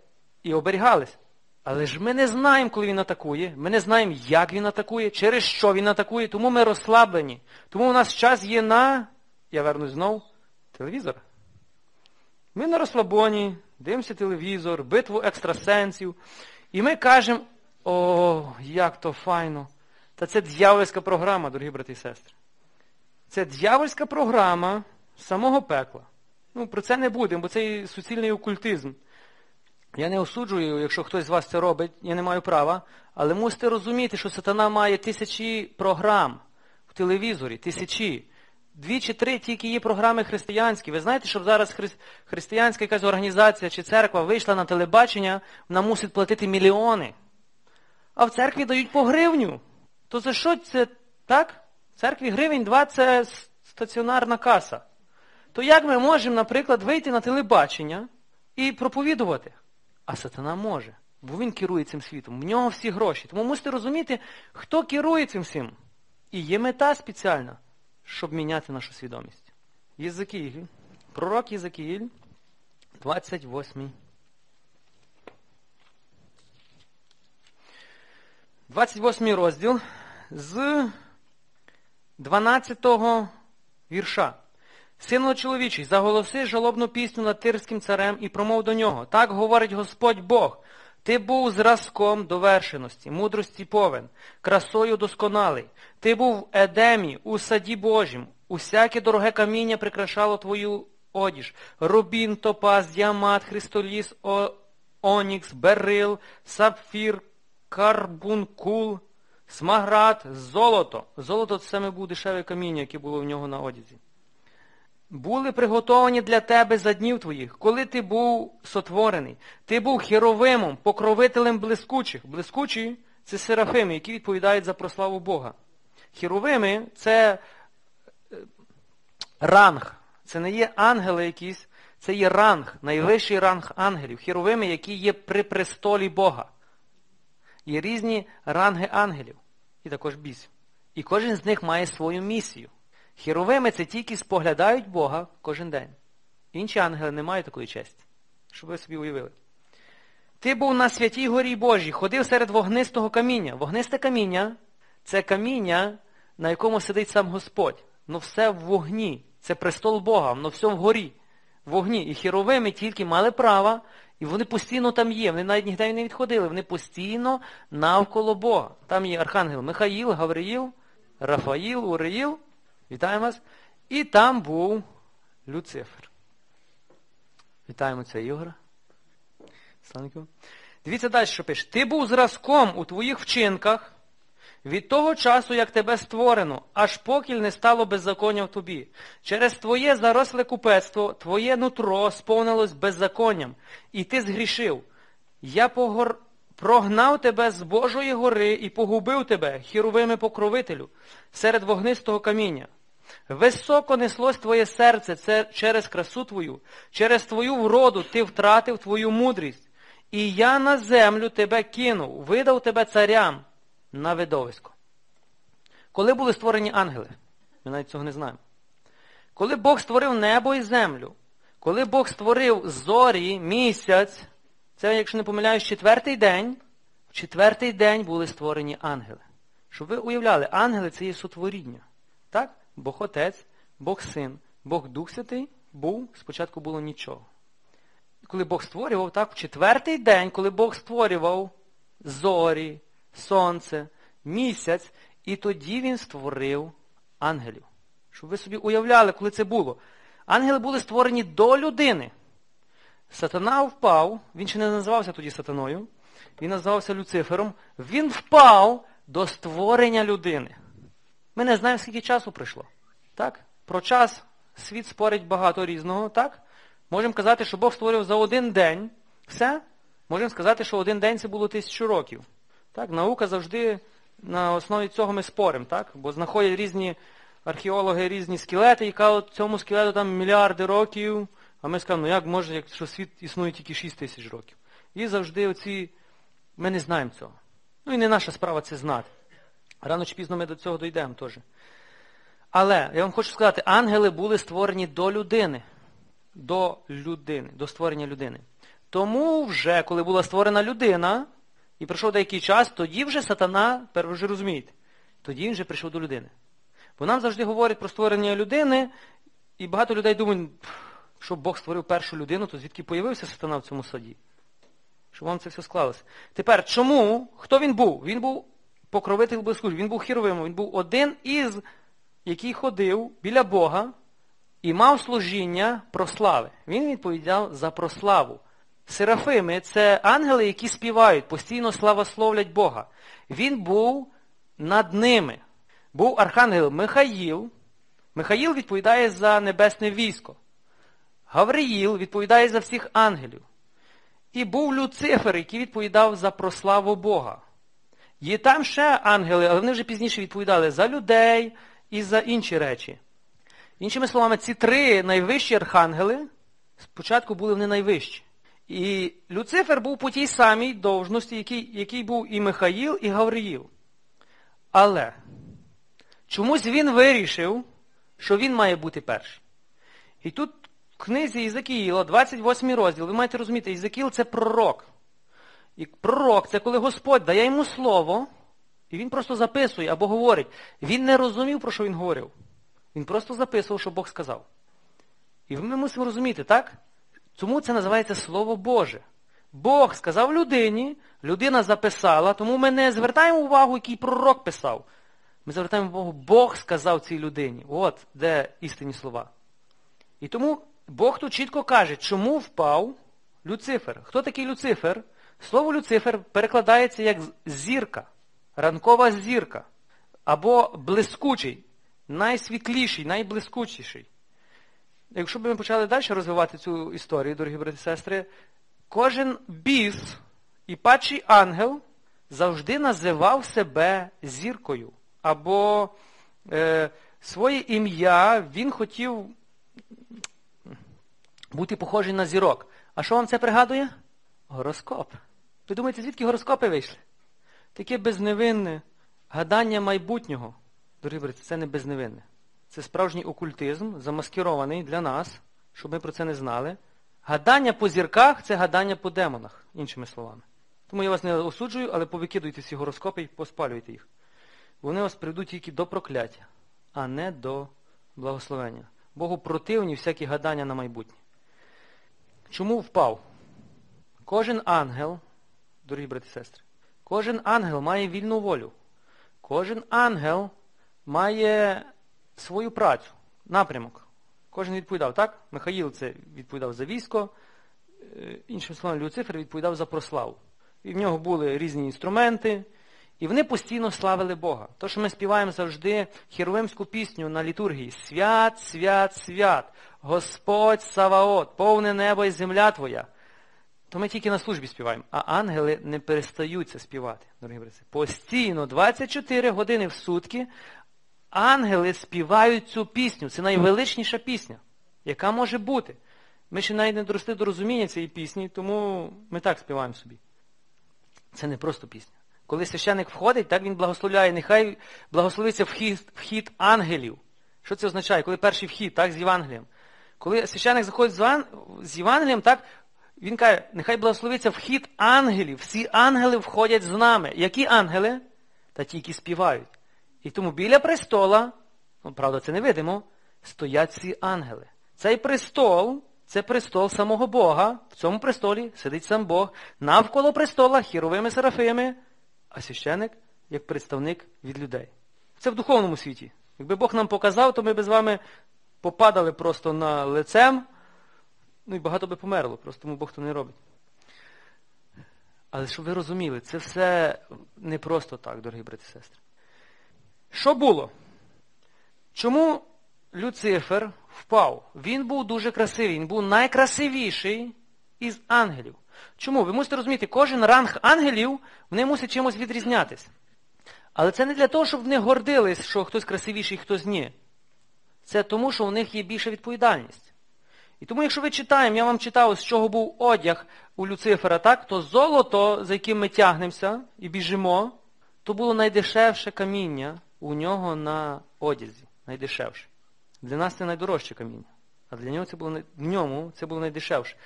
і оберігались. Але ж ми не знаємо, коли він атакує, ми не знаємо, як він атакує, через що він атакує, тому ми розслаблені. Тому у нас час є на, я вернусь знов, телевізор. Ми на розслабоні, дивимося телевізор, битву екстрасенсів. І ми кажемо, о, як то файно. Та це дьявольська програма, дорогі брати і сестри. Це дьявольська програма самого пекла. Ну, про це не будемо, бо це суцільний окультизм. Я не осуджую, якщо хтось з вас це робить, я не маю права, але мусите розуміти, що сатана має тисячі програм в телевізорі, тисячі. Дві чи три тільки є програми християнські. Ви знаєте, щоб зараз хри... християнська якась організація чи церква вийшла на телебачення, вона мусить платити мільйони. А в церкві дають по гривню. То за що це так? В церкві гривень два це стаціонарна каса. То як ми можемо, наприклад, вийти на телебачення і проповідувати? А сатана може, бо він керує цим світом. В нього всі гроші. Тому мусите розуміти, хто керує цим всім. І є мета спеціальна, щоб міняти нашу свідомість. Єзекіїль, пророк Єзекіїль, 28. 28 розділ з 12 вірша. Сину чоловічий, заголоси жалобну пісню над тирським царем і промов до нього. Так говорить Господь Бог. Ти був зразком довершеності, мудрості повен, красою досконалий. Ти був в Едемі, у саді Божім. Усяке дороге каміння прикрашало твою одіж. Рубін, топаз, діамат, христоліс, о... онікс, берил, сапфір, карбункул, смаград, золото. Золото це саме був дешеве каміння, яке було в нього на одязі. Були приготовані для тебе за днів твоїх, коли ти був сотворений. Ти був херовимом, покровителем блискучих. Блискучі це серафими, які відповідають за прославу Бога. Херовими це е, ранг. Це не є ангели якісь, це є ранг, найвищий ранг ангелів. Херовими, які є при престолі Бога. Є різні ранги ангелів і також бісів. І кожен з них має свою місію. Херовими це тільки споглядають Бога кожен день. Інші ангели не мають такої честі, щоб ви собі уявили. Ти був на святій горі Божій, ходив серед вогнистого каміння. Вогнисте каміння це каміння, на якому сидить сам Господь. Ну все в вогні. Це престол Бога, воно все вгорі, в вогні. І херовими тільки мали право, і вони постійно там є. Вони навіть ніде не відходили, вони постійно навколо Бога. Там є Архангел Михаїл, Гавриїл, Рафаїл, Уриїл. Вітаємо вас. І там був Люцифер. Вітаємо це Ігора. Дивіться далі, що пише. Ти був зразком у твоїх вчинках від того часу, як тебе створено, аж покіль не стало беззаконня в тобі. Через твоє заросле купецтво, твоє нутро сповнилось беззаконням, і ти згрішив. Я погор... прогнав тебе з Божої гори і погубив тебе, хіровими покровителю, серед вогнистого каміння. Високо неслось твоє серце це через красу твою, через твою вроду ти втратив твою мудрість. І я на землю тебе кинув, видав тебе царям на видовисько. Коли були створені ангели? Ми навіть цього не знаємо. Коли Бог створив небо і землю, коли Бог створив зорі, місяць, це, якщо не помиляюсь, четвертий день, в четвертий день були створені ангели. Щоб ви уявляли, ангели це є сотворіння. Так? Бог Отець, Бог Син, Бог Дух Святий був, спочатку було нічого. Коли Бог створював, так, в четвертий день, коли Бог створював зорі, сонце, місяць, і тоді він створив ангелів. Щоб ви собі уявляли, коли це було. Ангели були створені до людини. Сатана впав, він ще не називався тоді сатаною, він називався Люцифером. Він впав до створення людини. Ми не знаємо, скільки часу пройшло. Так? Про час світ спорить багато різного. так? Можемо казати, що Бог створив за один день. Все. Можемо сказати, що один день це було тисячу років. Так? Наука завжди на основі цього ми споримо, так? бо знаходять різні археологи різні скелети і кажуть, цьому скелету там мільярди років, а ми скажемо, ну як може, якщо світ існує тільки 6 тисяч років. І завжди оці, ми не знаємо цього. Ну і не наша справа це знати. Рано чи пізно ми до цього дійдемо теж. Але я вам хочу сказати, ангели були створені до людини. До людини, до створення людини. Тому вже, коли була створена людина, і пройшов деякий час, тоді вже сатана, ви вже розумієте, тоді він вже прийшов до людини. Бо нам завжди говорять про створення людини, і багато людей думають, що Бог створив першу людину, то звідки появився сатана в цьому саді? Щоб вам це все склалося. Тепер, чому? Хто він був? Він був покровитель блискучий, він був хіровим, він був один із, який ходив біля Бога і мав служіння прослави. Він відповідав за прославу. Серафими це ангели, які співають, постійно славословлять Бога. Він був над ними. Був архангел Михаїл. Михаїл відповідає за небесне військо. Гавриїл відповідає за всіх ангелів. І був Люцифер, який відповідав за прославу Бога. Є там ще ангели, але вони вже пізніше відповідали за людей і за інші речі. Іншими словами, ці три найвищі архангели спочатку були вони найвищі. І Люцифер був по тій самій довжності, який, який був і Михаїл, і Гавриїл. Але чомусь він вирішив, що він має бути перший. І тут в книзі Ізакіїла, 28 розділ, ви маєте розуміти, Ізакіл це пророк. І пророк це коли Господь дає йому слово, і він просто записує або говорить. Він не розумів, про що він говорив. Він просто записував, що Бог сказав. І ми мусимо розуміти, так? Тому це називається Слово Боже. Бог сказав людині, людина записала, тому ми не звертаємо увагу, який пророк писав. Ми звертаємо увагу, Бог сказав цій людині. От де істинні слова. І тому Бог тут чітко каже, чому впав Люцифер. Хто такий Люцифер? Слово Люцифер перекладається як зірка ранкова зірка, або блискучий, найсвітліший, найблискучіший. Якщо б ми почали далі розвивати цю історію, дорогі брати і сестри, кожен біс і падший ангел завжди називав себе зіркою. Або е, своє ім'я він хотів бути похожий на зірок. А що вам це пригадує? Гороскоп. Ви думаєте, звідки гороскопи вийшли? Таке безневинне гадання майбутнього. Дорогі брати, це не безневинне. Це справжній окультизм, замаскірований для нас, щоб ми про це не знали. Гадання по зірках це гадання по демонах, іншими словами. Тому я вас не осуджую, але повикидуйте всі гороскопи і поспалюйте їх. Вони вас приведуть тільки до прокляття, а не до благословення. Богу противні всякі гадання на майбутнє. Чому впав? Кожен ангел, дорогі брати і сестри, кожен ангел має вільну волю. Кожен ангел має свою працю, напрямок. Кожен відповідав, так? Михаїл це відповідав за військо, е, іншим словом, Люцифер відповідав за прославу. І в нього були різні інструменти, і вони постійно славили Бога. То, що ми співаємо завжди херовимську пісню на літургії Свят, свят, свят, Господь Саваот, повне небо і земля Твоя. То ми тільки на службі співаємо, а ангели не перестаються співати, дорогі брати. Постійно, 24 години в сутки, ангели співають цю пісню. Це найвеличніша пісня, яка може бути. Ми ще навіть не доросли до розуміння цієї пісні, тому ми так співаємо собі. Це не просто пісня. Коли священник входить, так він благословляє, нехай благословиться вхід, вхід ангелів. Що це означає? Коли перший вхід, так, з Євангелієм. Коли священник заходить з Євангелієм, так, він каже, нехай благословиться вхід ангелів. Всі ангели входять з нами. Які ангели? Та ті, які співають. І тому біля престола, ну, правда, це не видимо, стоять ці ангели. Цей престол це престол самого Бога. В цьому престолі сидить сам Бог. Навколо престола хіровими серафими, а священик як представник від людей. Це в духовному світі. Якби Бог нам показав, то ми б з вами попадали просто на лицем, ну і багато би померло, просто тому Бог то не робить. Але щоб ви розуміли, це все не просто так, дорогі брати і сестри. Що було? Чому Люцифер впав? Він був дуже красивий, він був найкрасивіший із ангелів. Чому? Ви мусите розуміти, кожен ранг ангелів вони мусить чимось відрізнятися. Але це не для того, щоб вони гордились, що хтось красивіший, хтось ні. Це тому, що у них є більша відповідальність. І тому, якщо ви читаємо, я вам читав, з чого був одяг у Люцифера, так, то золото, за яким ми тягнемося і біжимо, то було найдешевше каміння у нього на одязі. Найдешевше. Для нас це найдорожче каміння. А для нього це було в ньому це було найдешевше.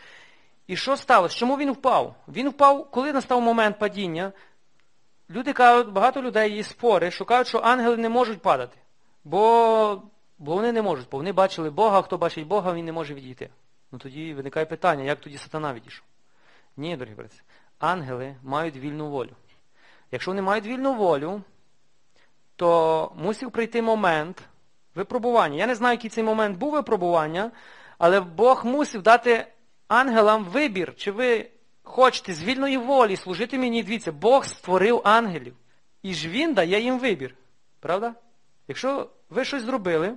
І що сталося? Чому він впав? Він впав, коли настав момент падіння. Люди кажуть, багато людей є спори, що кажуть, що ангели не можуть падати. Бо бо вони не можуть, бо вони бачили Бога, хто бачить Бога, він не може відійти. Ну тоді виникає питання, як тоді сатана відійшов? Ні, дорогі брати. Ангели мають вільну волю. Якщо вони мають вільну волю, то мусив прийти момент випробування. Я не знаю, який цей момент був випробування, але Бог мусив дати ангелам вибір, чи ви хочете з вільної волі служити мені, дивіться, Бог створив ангелів. І ж він дає їм вибір. Правда? Якщо ви щось зробили,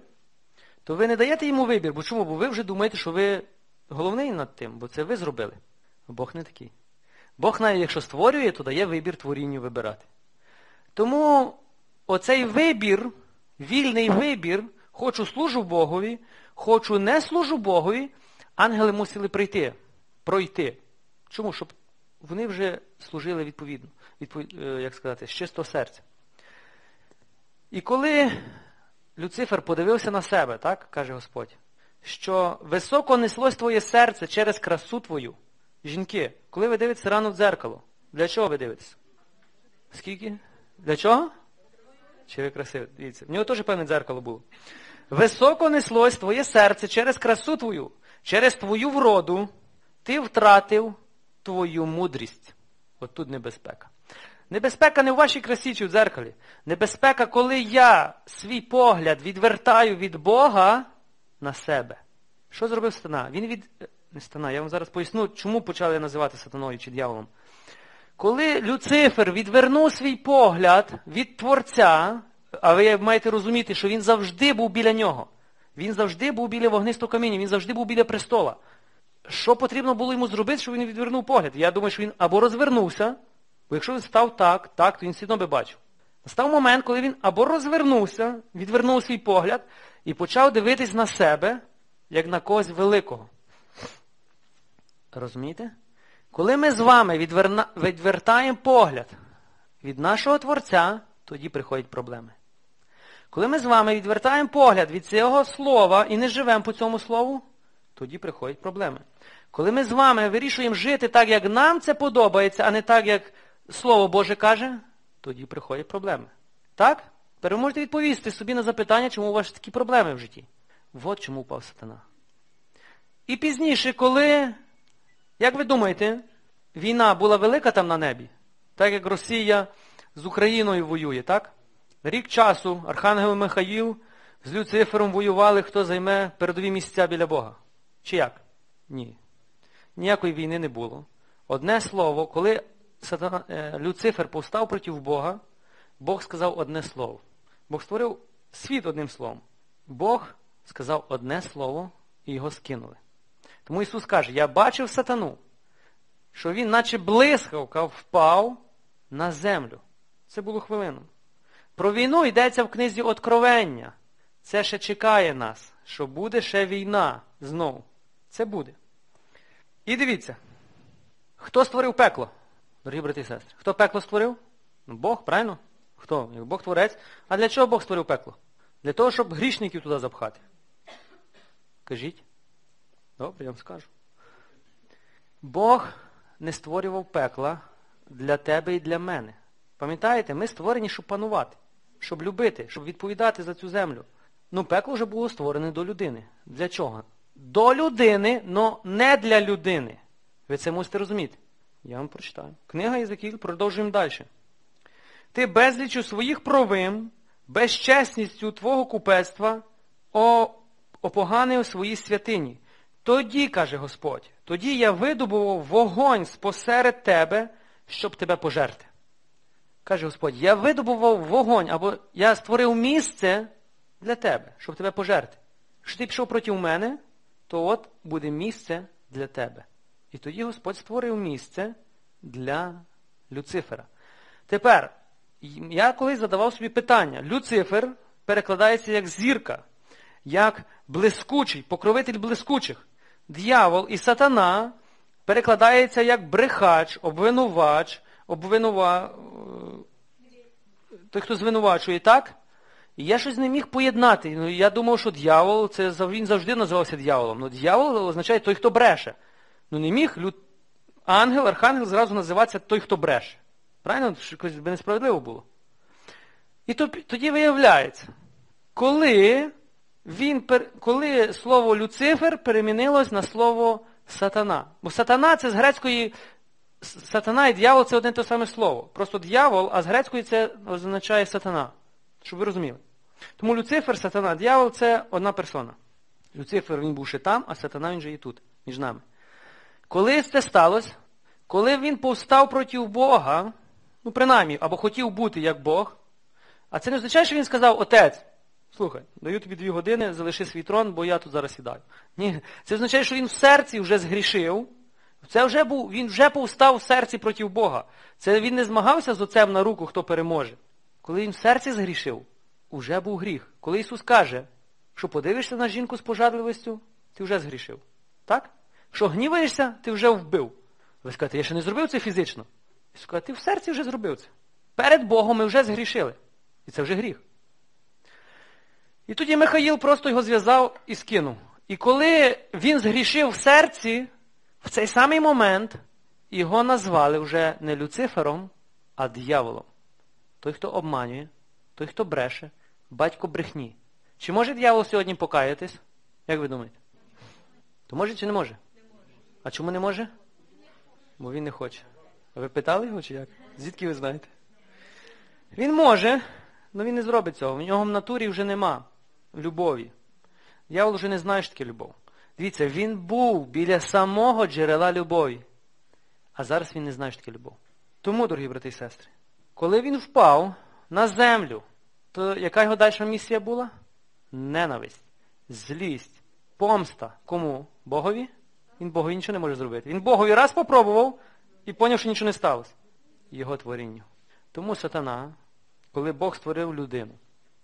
то ви не даєте йому вибір. Бо чому? Бо ви вже думаєте, що ви головний над тим, бо це ви зробили. Бог не такий. Бог навіть якщо створює, то дає вибір творінню вибирати. Тому оцей вибір, вільний вибір, хочу служу Богові, хочу не служу Богові, ангели мусили прийти, пройти. Чому? Щоб вони вже служили відповідно, відповід, е, як сказати, з чистого серця. І коли Люцифер подивився на себе, так, каже Господь, що високо неслось твоє серце через красу твою. Жінки, коли ви дивитеся рано в дзеркало, для чого ви дивитеся? Скільки? Для чого? Чи ви красиві? Дивіться. В нього теж певне дзеркало було. Високо неслось твоє серце через красу твою, через твою вроду, ти втратив твою мудрість. От тут небезпека. Небезпека не в вашій красі чи в дзеркалі. Небезпека, коли я свій погляд відвертаю від Бога на себе. Що зробив сатана? Він від. Не стана, я вам зараз поясню, чому почали називати сатаною чи дьяволом. Коли Люцифер відвернув свій погляд від Творця, а ви маєте розуміти, що він завжди був біля нього. Він завжди був біля вогнистого каміння, він завжди був біля престола. Що потрібно було йому зробити, щоб він відвернув погляд? Я думаю, що він або розвернувся, бо якщо він став так, так, то він все одно би бачив. Настав момент, коли він або розвернувся, відвернув свій погляд і почав дивитись на себе, як на когось великого. Розумієте? Коли ми з вами відверна... відвертаємо погляд від нашого Творця, тоді приходять проблеми. Коли ми з вами відвертаємо погляд від цього слова і не живемо по цьому слову, тоді приходять проблеми. Коли ми з вами вирішуємо жити так, як нам це подобається, а не так, як Слово Боже каже, тоді приходять проблеми. Так? Тепер ви можете відповісти собі на запитання, чому у вас такі проблеми в житті. От чому впав сатана. І пізніше, коли, як ви думаєте, війна була велика там на небі, так як Росія з Україною воює, так? Рік часу Архангел Михаїл з Люцифером воювали, хто займе передові місця біля Бога. Чи як? Ні. Ніякої війни не було. Одне слово, коли Сатана, е, Люцифер повстав проти Бога, Бог сказав одне слово. Бог створив світ одним словом. Бог сказав одне слово і його скинули. Тому Ісус каже, я бачив сатану, що він, наче блискавка, впав на землю. Це було хвилину. Про війну йдеться в книзі Откровення. Це ще чекає нас, що буде ще війна знову. Це буде. І дивіться, хто створив пекло, дорогі брати і сестри? Хто пекло створив? Ну, Бог, правильно? Хто? Бог творець. А для чого Бог створив пекло? Для того, щоб грішників туди запхати. Кажіть? Добре, я вам скажу. Бог не створював пекла для тебе і для мене. Пам'ятаєте, ми створені, щоб панувати, щоб любити, щоб відповідати за цю землю. Ну, пекло вже було створене до людини. Для чого? До людини, але не для людини. Ви це мусите розуміти. Я вам прочитаю. Книга Єзекіль, продовжуємо далі. Ти безлічу своїх провин, безчесністю твого купецтва опоганив свої святині. Тоді, каже Господь, тоді я видобував вогонь спосеред тебе, щоб тебе пожерти. Каже Господь, я видобував вогонь, або я створив місце для тебе, щоб тебе пожерти. Якщо ти пішов проти мене, то от буде місце для тебе. І тоді Господь створив місце для Люцифера. Тепер, я колись задавав собі питання. Люцифер перекладається як зірка, як блискучий, покровитель блискучих. Д'явол і сатана перекладається як брехач, обвинувач, обвинува... той, хто звинувачує, так? І я щось не міг поєднати. Ну, Я думав, що дьявол, це він завжди називався дьяволом. Ну, дьявол означає той, хто бреше. Ну не міг люд... ангел, архангел зразу називатися той, хто бреше. Правильно? Якось би несправедливо було. І тоді виявляється, коли він, коли слово Люцифер перемінилось на слово сатана. Бо сатана це з грецької сатана і дьявол це одне те саме слово. Просто дьявол, а з грецької це означає сатана. Щоб ви розуміли. Тому Люцифер, сатана, дьявол це одна персона. Люцифер він був ще там, а сатана він же і тут, між нами. Коли це сталося, коли він повстав проти Бога, ну принаймні, або хотів бути як Бог, а це не означає, що він сказав, отець, слухай, даю тобі дві години, залиши свій трон, бо я тут зараз сідаю. Ні, це означає, що він в серці вже згрішив. Це вже був, Він вже повстав в серці проти Бога. Це він не змагався з отцем на руку, хто переможе. Коли він в серці згрішив, уже був гріх. Коли Ісус каже, що подивишся на жінку з пожадливістю, ти вже згрішив. Так? Що гніваєшся, ти вже вбив. Ви скажете, я ще не зробив це фізично. Ісус каже, ти в серці вже зробив це. Перед Богом ми вже згрішили. І це вже гріх. І тоді Михаїл просто його зв'язав і скинув. І коли він згрішив в серці, в цей самий момент його назвали вже не Люцифером, а дияволом. Той, хто обманює, той, хто бреше, батько брехні. Чи може диявол сьогодні покаятись? Як ви думаєте? То може чи не може? А чому не може? Бо він не хоче. Ви питали його чи як? Звідки ви знаєте? Він може, але він не зробить цього. В нього в натурі вже нема любові. Дьявол вже не знає, що таке любов. Дивіться, він був біля самого джерела любові. А зараз він не знає, що таке любов. Тому, дорогі брати і сестри, коли він впав на землю, то яка його дальша місія була? Ненависть, злість, помста. Кому? Богові? Він Богові нічого не може зробити. Він Богові раз попробував і поняв, що нічого не сталося. Його творінню. Тому сатана, коли Бог створив людину,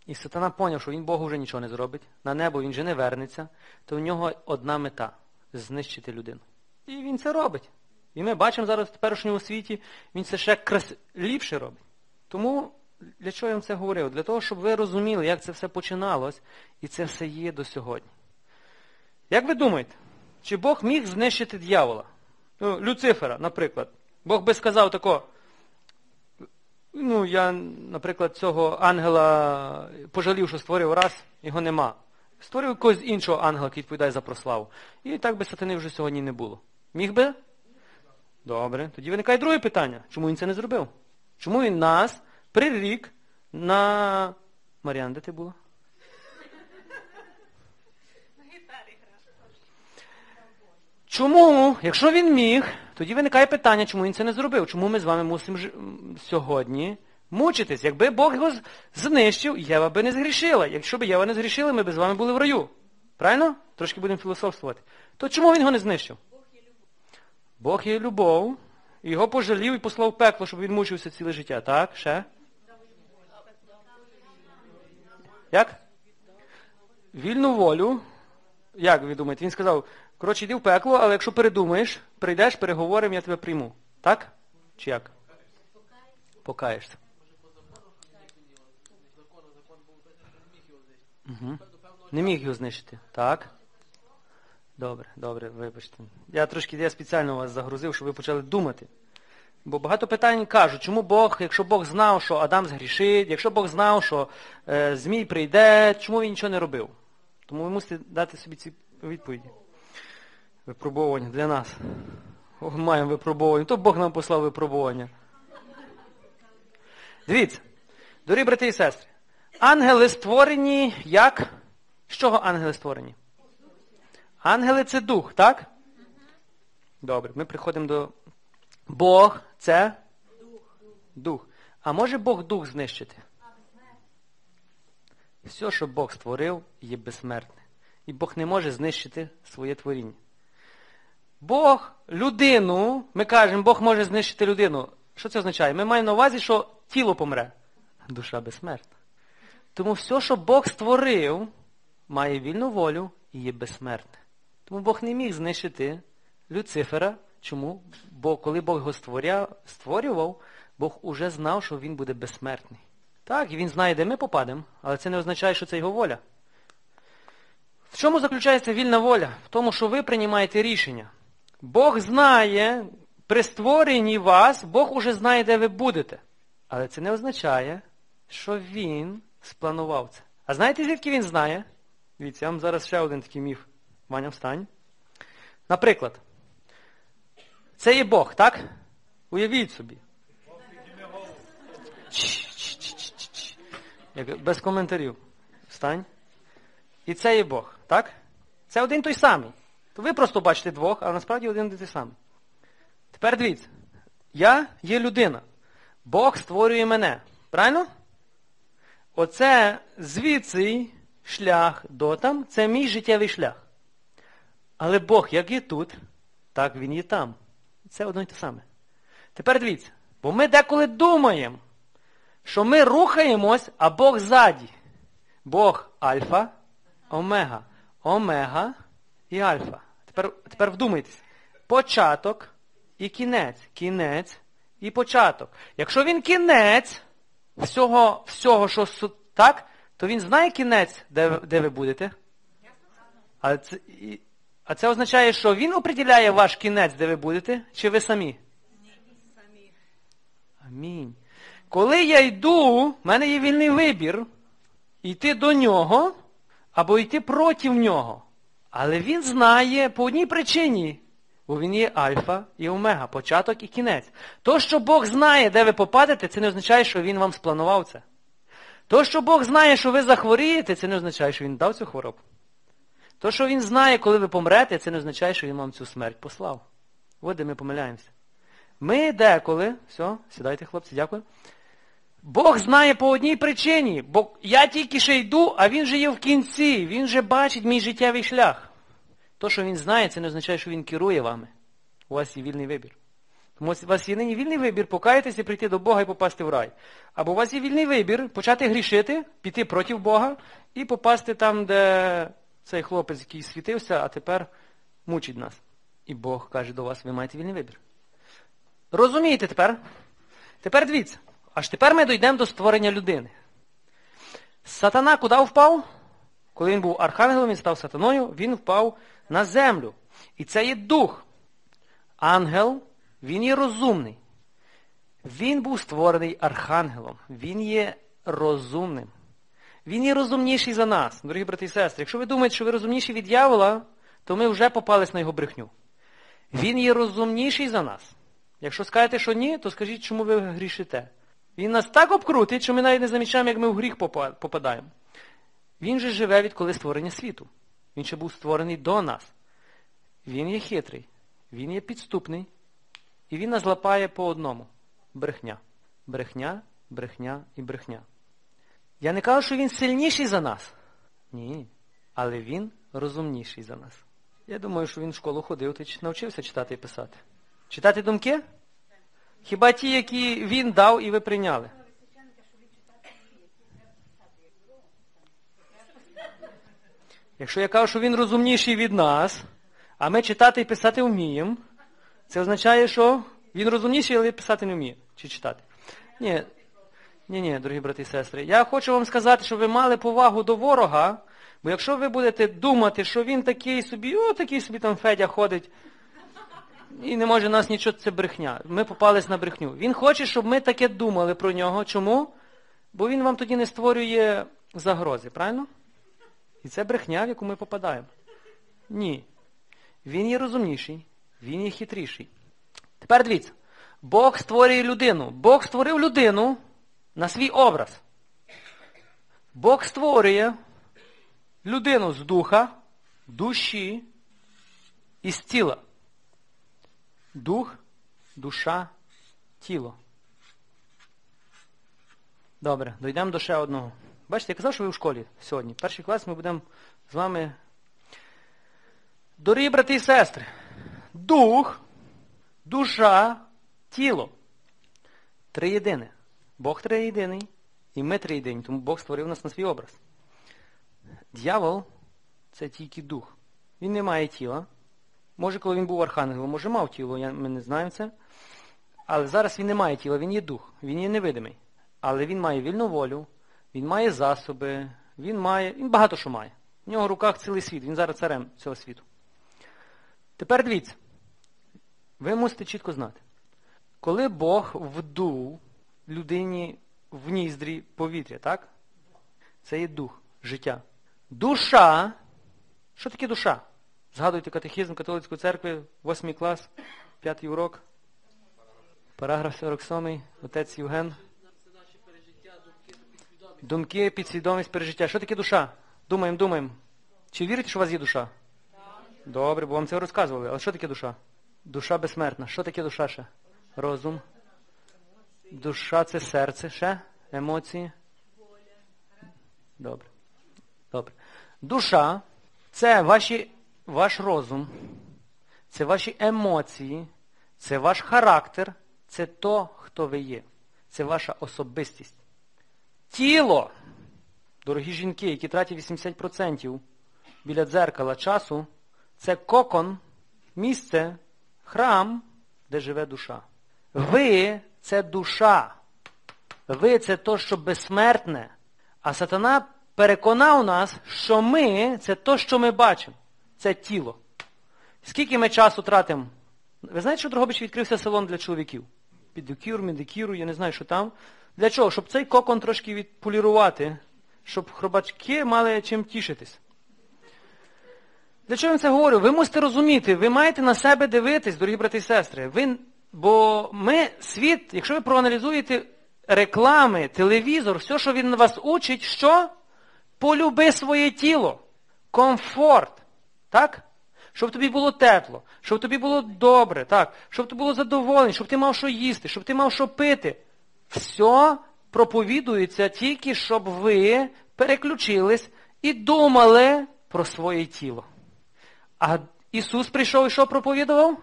і сатана поняв, що він Богу вже нічого не зробить, на небо він вже не вернеться, то в нього одна мета знищити людину. І він це робить. І ми бачимо зараз в теперішньому світі, він це ще крас... ліпше робить. Тому для чого я вам це говорив? Для того, щоб ви розуміли, як це все починалось, і це все є до сьогодні. Як ви думаєте, чи Бог міг знищити дьявола? Ну, Люцифера, наприклад. Бог би сказав тако, ну, я, наприклад, цього ангела пожалів, що створив раз, його нема. Створив якогось іншого ангела, який відповідає за прославу. І так би сатани вже сьогодні не було. Міг би? Добре. Тоді виникає друге питання. Чому він це не зробив? Чому він нас прирік на... Маріан, де ти була? Чому, якщо він міг, тоді виникає питання, чому він це не зробив? Чому ми з вами мусимо ж... сьогодні мучитись? Якби Бог його знищив, Єва би не згрішила. Якщо б Єва не згрішила, ми б з вами були в раю. Правильно? Трошки будемо філософствувати. То чому він його не знищив? Бог є любов. Його пожалів і послав пекло, щоб він мучився ціле життя. Так? Ще? Як? Вільну волю. Як ви думаєте? Він сказав, коротше, йди в пекло, але якщо передумаєш, прийдеш, переговоримо, я тебе прийму. Так? Чи як? Покаєшся. Угу. Не міг його знищити. Так? Добре, добре, вибачте. Я трошки я спеціально вас загрузив, щоб ви почали думати. Бо багато питань кажуть, чому Бог, якщо Бог знав, що Адам згрішить, якщо Бог знав, що е, Змій прийде, чому він нічого не робив? Тому ви мусите дати собі ці відповіді. Випробування для нас. Маємо випробування. То Бог нам послав випробування. Дивіться, дорогі брати і сестри, ангели створені як? З чого ангели створені? Ангели це дух, так? Добре, ми приходимо до Бог це дух. А може Бог дух знищити? Все, що Бог створив, є безсмертне. І Бог не може знищити своє творіння. Бог людину, ми кажемо, Бог може знищити людину. Що це означає? Ми маємо на увазі, що тіло помре. Душа безсмертна. Тому все, що Бог створив, має вільну волю і є безсмертне. Тому Бог не міг знищити Люцифера. Чому? Бо коли Бог його створював, Бог уже знав, що він буде безсмертний. Так, і він знає, де ми попадемо, але це не означає, що це його воля. В чому заключається вільна воля? В тому, що ви приймаєте рішення. Бог знає, при створенні вас, Бог уже знає, де ви будете. Але це не означає, що він спланував це. А знаєте, звідки він знає? Дивіться, я вам зараз ще один такий міф. Ваня, встань. Наприклад, це є Бог, так? Уявіть собі. Без коментарів. Встань. І це є Бог, так? Це один той самий. То ви просто бачите двох, а насправді один і той самий. Тепер дивіться. Я є людина. Бог створює мене. Правильно? Оце звідси шлях до там, це мій життєвий шлях. Але Бог як є тут, так він є там. Це одно й те саме. Тепер дивіться, бо ми деколи думаємо, що ми рухаємось, а Бог ззаді. Бог альфа, омега. Омега і альфа. Тепер тепер вдумайтесь. Початок і кінець. Кінець і початок. Якщо він кінець всього, всього що так, то він знає кінець, де, де ви будете. А це, і, а це означає, що він определяє ваш кінець, де ви будете, чи ви самі? Амінь. Коли я йду, в мене є вільний вибір йти до нього або йти проти нього. Але він знає по одній причині, бо він є альфа і омега, початок і кінець. То, що Бог знає, де ви попадете, це не означає, що він вам спланував це. То, що Бог знає, що ви захворієте, це не означає, що він дав цю хворобу. То, що він знає, коли ви помрете, це не означає, що він вам цю смерть послав. От де ми помиляємося. Ми деколи, все, сідайте, хлопці, дякую. Бог знає по одній причині, бо я тільки ще йду, а він же є в кінці, він же бачить мій життєвий шлях. То, що він знає, це не означає, що він керує вами. У вас є вільний вибір. Тому у вас є нині вільний вибір покаятися, прийти до Бога і попасти в рай. Або у вас є вільний вибір почати грішити, піти проти Бога і попасти там, де цей хлопець, який світився, а тепер мучить нас. І Бог каже до вас, ви маєте вільний вибір. Розумієте тепер? Тепер дивіться. Аж тепер ми дійдемо до створення людини. Сатана куди впав? Коли він був архангелом, він став сатаною, він впав на землю. І це є дух. Ангел, він є розумний. Він був створений архангелом. Він є розумним. Він є розумніший за нас, дорогі брати і сестри. Якщо ви думаєте, що ви розумніші від дьявола, то ми вже попались на його брехню. Він є розумніший за нас. Якщо скажете, що ні, то скажіть, чому ви грішите. Він нас так обкрутить, що ми навіть не замічаємо, як ми в гріх попадаємо. Він же живе відколи створення світу. Він ще був створений до нас. Він є хитрий, він є підступний, і він нас лапає по одному. Брехня. Брехня, брехня і брехня. Я не кажу, що він сильніший за нас. Ні. Але він розумніший за нас. Я думаю, що він в школу ходив, ти навчився читати і писати. Читати думки? Хіба ті, які він дав і ви прийняли? Якщо я кажу, що він розумніший від нас, а ми читати і писати вміємо, це означає, що він розумніший, але писати не вміє. Чи читати? Ні, ні, ні, дорогі брати і сестри. Я хочу вам сказати, щоб ви мали повагу до ворога, бо якщо ви будете думати, що він такий собі, о, такий собі там Федя ходить, і не може нас нічого, це брехня. Ми попались на брехню. Він хоче, щоб ми таке думали про нього. Чому? Бо він вам тоді не створює загрози, правильно? І це брехня, в яку ми попадаємо. Ні. Він є розумніший, він є хитріший. Тепер дивіться, Бог створює людину. Бог створив людину на свій образ. Бог створює людину з духа, душі і з тіла. Дух, душа, тіло. Добре, дійдемо до ще одного. Бачите, я казав, що ви в школі сьогодні. Перший клас ми будемо з вами. Дорогі брати і сестри. Дух, душа, тіло. Триєдине. Бог триєдиний, і ми триєдині, тому Бог створив нас на свій образ. Д'явол це тільки дух. Він не має тіла. Може, коли він був архангелом, може мав тіло, я, ми не знаємо це. Але зараз він не має тіла, він є дух, він є невидимий. Але він має вільну волю, він має засоби, він має, він багато що має. В нього в руках цілий світ, він зараз царем цього світу. Тепер дивіться, ви мусите чітко знати, коли Бог вдув людині в ніздрі повітря, так? Це є дух, життя. Душа, що таке душа? Згадуйте катехізм католицької церкви, 8 клас, 5 урок. Параграф 47, отець Євген. Думки, підсвідомість, пережиття. Що таке душа? Думаємо, думаємо. Чи вірите, що у вас є душа? Добре, бо вам це розказували. Але що таке душа? Душа безсмертна. Що таке душа ще? Розум. Душа це серце ще, емоції. Добре. Добре. Душа це ваші ваш розум, це ваші емоції, це ваш характер, це то, хто ви є. Це ваша особистість. Тіло, дорогі жінки, які тратять 80% біля дзеркала часу, це кокон, місце, храм, де живе душа. Ви це душа. Ви це то, що безсмертне. А сатана переконав нас, що ми це то, що ми бачимо це тіло. Скільки ми часу тратимо? Ви знаєте, що в відкрився салон для чоловіків? Підикюр, медикюру, я не знаю, що там. Для чого? Щоб цей кокон трошки відполірувати, щоб хробачки мали чим тішитись. Для чого я це говорю? Ви мусите розуміти, ви маєте на себе дивитись, дорогі брати і сестри. Ви, Бо ми, світ, якщо ви проаналізуєте реклами, телевізор, все, що він вас учить, що? Полюби своє тіло, комфорт. Так? щоб тобі було тепло, щоб тобі було добре, так, щоб ти було задоволений, щоб ти мав що їсти, щоб ти мав що пити. Все проповідується тільки, щоб ви переключились і думали про своє тіло. А Ісус прийшов і що проповідував?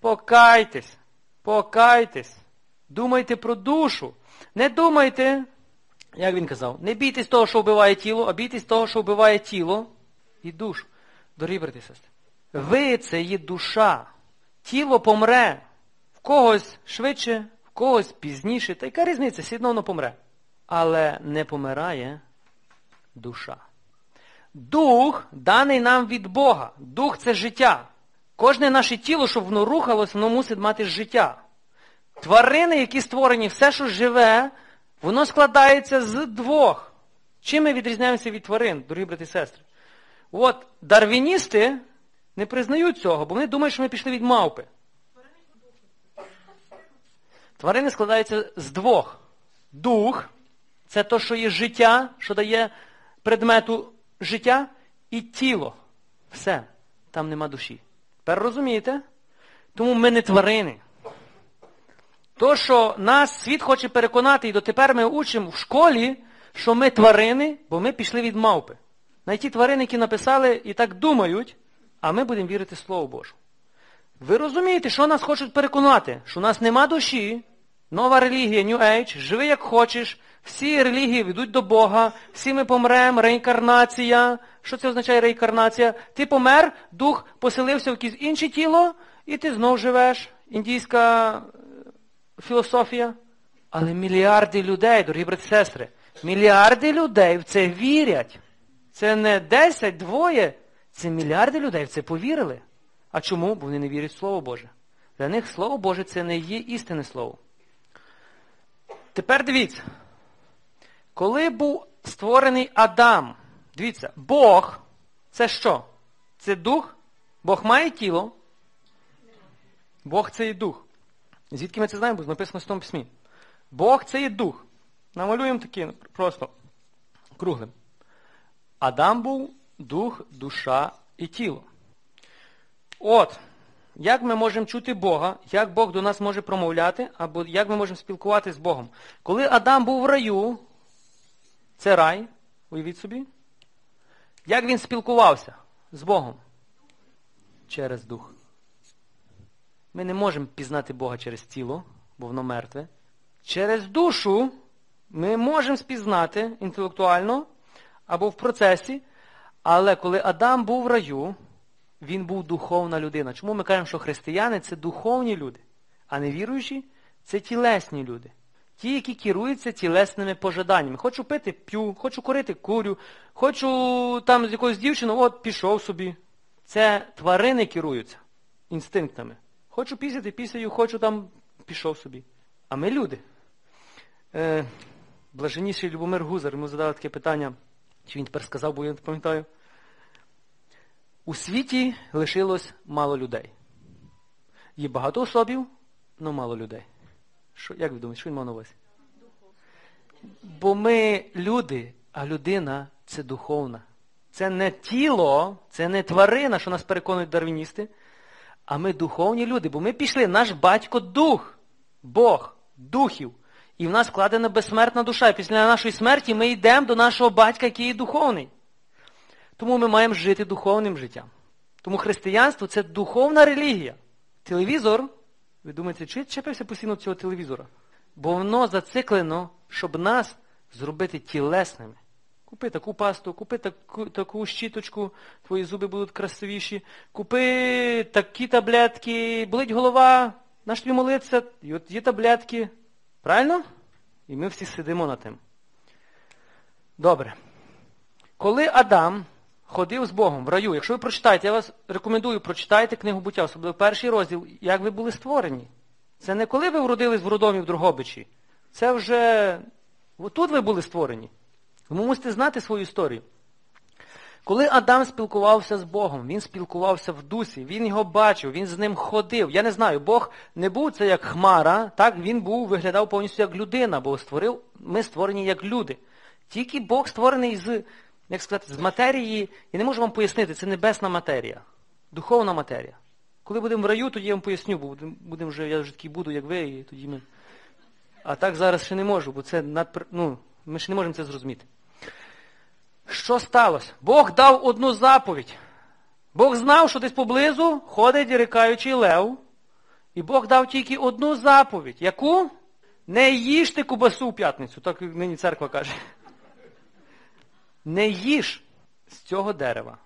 Покайтесь, покайтесь, думайте про душу. Не думайте, як він казав, не бійтесь того, що вбиває тіло, а бійтесь того, що вбиває тіло і душу. Дорогі брати і сестри, ви це є душа. Тіло помре. В когось швидше, в когось пізніше. Та яка різниця? Все одно воно помре. Але не помирає душа. Дух даний нам від Бога. Дух це життя. Кожне наше тіло, щоб воно рухалось, воно мусить мати життя. Тварини, які створені, все, що живе, воно складається з двох. Чим ми відрізняємося від тварин, дорогі брати і сестри? От дарвіністи не признають цього, бо вони думають, що ми пішли від мавпи. Тварини складаються з двох. Дух це то, що є життя, що дає предмету життя, і тіло. Все. Там нема душі. Тепер розумієте? Тому ми не тварини. То, що нас світ хоче переконати, і дотепер ми учимо в школі, що ми тварини, бо ми пішли від мавпи. На ті тварини, які написали і так думають, а ми будемо вірити Слову Божу. Ви розумієте, що нас хочуть переконати? Що у нас нема душі, нова релігія, New Age, живи як хочеш, всі релігії ведуть до Бога, всі ми помремо, реінкарнація. Що це означає реінкарнація? Ти помер, дух поселився в якесь інше тіло, і ти знов живеш. Індійська філософія. Але мільярди людей, дорогі брати і сестри, мільярди людей в це вірять. Це не 10, двоє, це мільярди людей в це повірили. А чому? Бо вони не вірять в Слово Боже. Для них Слово Боже це не є істинне Слово. Тепер дивіться. Коли був створений Адам, дивіться, Бог це що? Це дух? Бог має тіло? Бог це є дух. Звідки ми це знаємо? Бо написано в тому письмі. Бог це є дух. Намалюємо такі просто круглим. Адам був дух, душа і тіло. От, як ми можемо чути Бога, як Бог до нас може промовляти, або як ми можемо спілкуватися з Богом. Коли Адам був в раю, це рай, уявіть собі, як він спілкувався з Богом? Через дух. Ми не можемо пізнати Бога через тіло, бо воно мертве. Через душу ми можемо спізнати інтелектуально або в процесі, але коли Адам був в раю, він був духовна людина. Чому ми кажемо, що християни це духовні люди, а не віруючі це тілесні люди. Ті, які керуються тілесними пожаданнями. Хочу пити, п'ю, хочу курити, курю, хочу там з якоюсь дівчиною, от пішов собі. Це тварини керуються інстинктами. Хочу пісяти, пісяю, хочу там, пішов собі. А ми люди. Е, Блаженніший Любомир Гузар йому задав таке питання, чи він тепер сказав, бо я не пам'ятаю. У світі лишилось мало людей. Є багато особів, але мало людей. Що, Як ви думаєте, що він мав на увазі? Бо ми люди, а людина це духовна. Це не тіло, це не тварина, що нас переконують дарвіністи, а ми духовні люди, бо ми пішли, наш батько дух, Бог, духів. І в нас вкладена безсмертна душа. І після нашої смерті ми йдемо до нашого батька, який є духовний. Тому ми маємо жити духовним життям. Тому християнство це духовна релігія. Телевізор, ви думаєте, чи чепився постійно цього телевізора? Бо воно зациклено, щоб нас зробити тілесними. Купи таку пасту, купи таку, таку щіточку, твої зуби будуть красивіші. Купи такі таблетки, болить голова, наш тобі молиться, і от є таблетки. Правильно? І ми всі сидимо на тим. Добре. Коли Адам ходив з Богом в раю, якщо ви прочитаєте, я вас рекомендую, прочитайте книгу буття, особливо перший розділ, як ви були створені. Це не коли ви вродились в родомі в Другобичі. Це вже тут ви були створені. Ви мусите знати свою історію. Коли Адам спілкувався з Богом, він спілкувався в дусі, він його бачив, він з ним ходив. Я не знаю, Бог не був це як хмара, так він був, виглядав повністю як людина, бо створив, ми створені як люди. Тільки Бог створений з, як сказати, з матерії, я не можу вам пояснити, це небесна матерія. духовна матерія. Коли будемо в раю, тоді я вам поясню, бо будемо будем вже, я вже такий буду, як ви, і тоді ми. А так зараз ще не можу, бо це надпр... ну, ми ще не можемо це зрозуміти. Що сталося? Бог дав одну заповідь. Бог знав, що десь поблизу ходить рикаючий лев. І Бог дав тільки одну заповідь. Яку? Не їжте кубасу в п'ятницю, так нині церква каже. Не їж з цього дерева.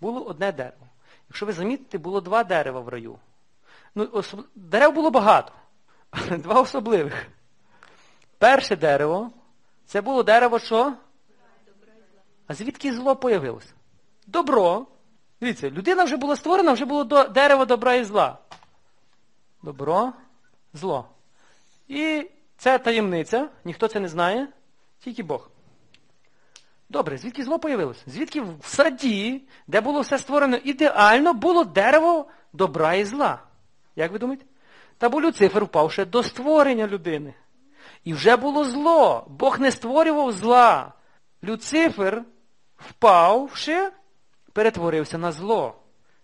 Було одне дерево. Якщо ви замітите, було два дерева в раю. Ну, особ... Дерев було багато, два особливих. Перше дерево, це було дерево що? А звідки зло появилося? Добро. Дивіться, людина вже була створена, вже було до... дерево добра і зла. Добро, зло. І це таємниця, ніхто це не знає, тільки Бог. Добре, звідки зло появилося? Звідки в саді, де було все створено ідеально, було дерево добра і зла. Як ви думаєте? Та бо Люцифер впав ще до створення людини. І вже було зло. Бог не створював зла. Люцифер, впавши, перетворився на зло.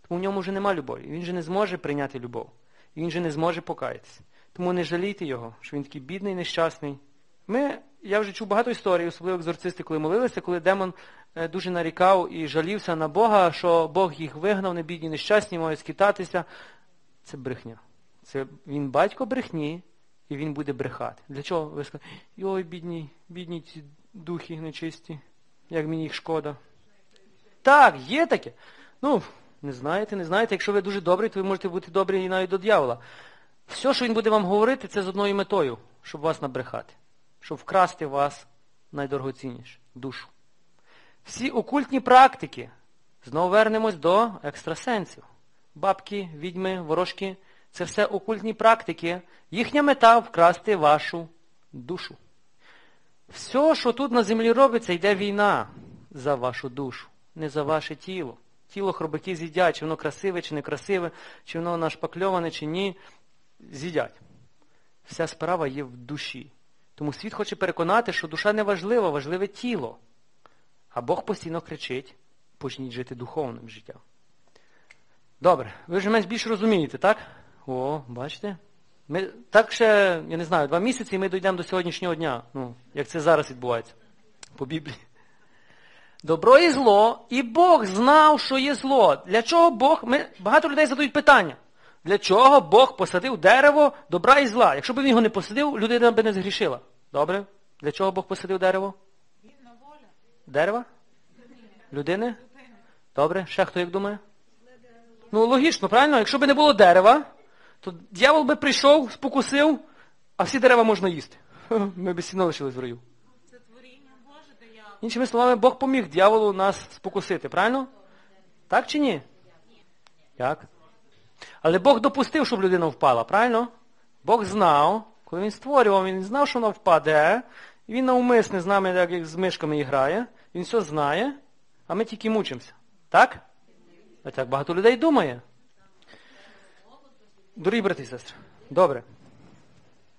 Тому в ньому вже нема любові. Він же не зможе прийняти любов. Він же не зможе покаятися. Тому не жалійте його, що він такий бідний, нещасний. Ми, Я вже чув багато історій, особливо екзорцисти, коли молилися, коли демон е, дуже нарікав і жалівся на Бога, що Бог їх вигнав, не бідні, нещасні, мають скитатися. Це брехня. Це Він батько брехні, і він буде брехати. Для чого? Ви скажете, ой, бідні, бідні ці духи нечисті, як мені їх шкода. Так, є таке. Ну, не знаєте, не знаєте. Якщо ви дуже добрий, то ви можете бути добрі і навіть до дьявола. Все, що він буде вам говорити, це з одною метою, щоб вас набрехати, щоб вкрасти вас найдорогоцінніше душу. Всі окультні практики, знову вернемось до екстрасенсів. Бабки, відьми, ворожки це все окультні практики. Їхня мета вкрасти вашу душу. Все, що тут на землі робиться, йде війна за вашу душу, не за ваше тіло. Тіло хробаки з'їдять, чи воно красиве, чи не красиве, чи воно нашпакльоване, чи ні з'їдять. Вся справа є в душі. Тому світ хоче переконати, що душа не важлива, важливе тіло. А Бог постійно кричить, почніть жити духовним життям. Добре, ви вже менш більше розумієте, так? О, бачите? Ми, Так ще, я не знаю, два місяці і ми дійдемо до сьогоднішнього дня. Ну, як це зараз відбувається по Біблії. Добро і зло, і Бог знав, що є зло. Для чого Бог? Ми, Багато людей задають питання. Для чого Бог посадив дерево добра і зла? Якщо б він його не посадив, людина б не згрішила. Добре? Для чого Бог посадив дерево? Дерева? Людини? Добре. Ще хто як думає? Ну, логічно, правильно? Якщо б не було дерева, то дьявол би прийшов, спокусив, а всі дерева можна їсти. Ми б сіно лишились в раю. Це творіння Боже, де. Іншими словами, Бог поміг дьяволу нас спокусити, правильно? Так чи ні? Як? Але Бог допустив, щоб людина впала, правильно? Бог знав, коли він створював, він знав, що вона впаде, і він навмисне з нами, як, як з мишками грає, він все знає, а ми тільки мучимося. Так? А так багато людей думає. Дорогі брати і сестри, добре.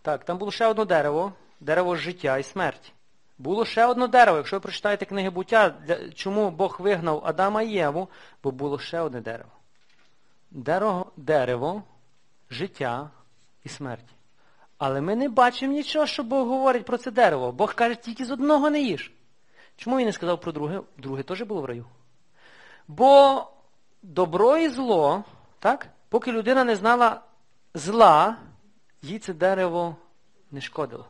Так, там було ще одне дерево, дерево життя і смерті. Було ще одне дерево, якщо ви прочитаєте книги буття, чому Бог вигнав Адама і Єву, бо було ще одне дерево. Дерево, дерево життя і смерті. Але ми не бачимо нічого, що Бог говорить про це дерево. Бог каже, тільки з одного не їж. Чому він не сказав про друге? Друге теж було в раю. Бо добро і зло, так? поки людина не знала зла, їй це дерево не шкодило.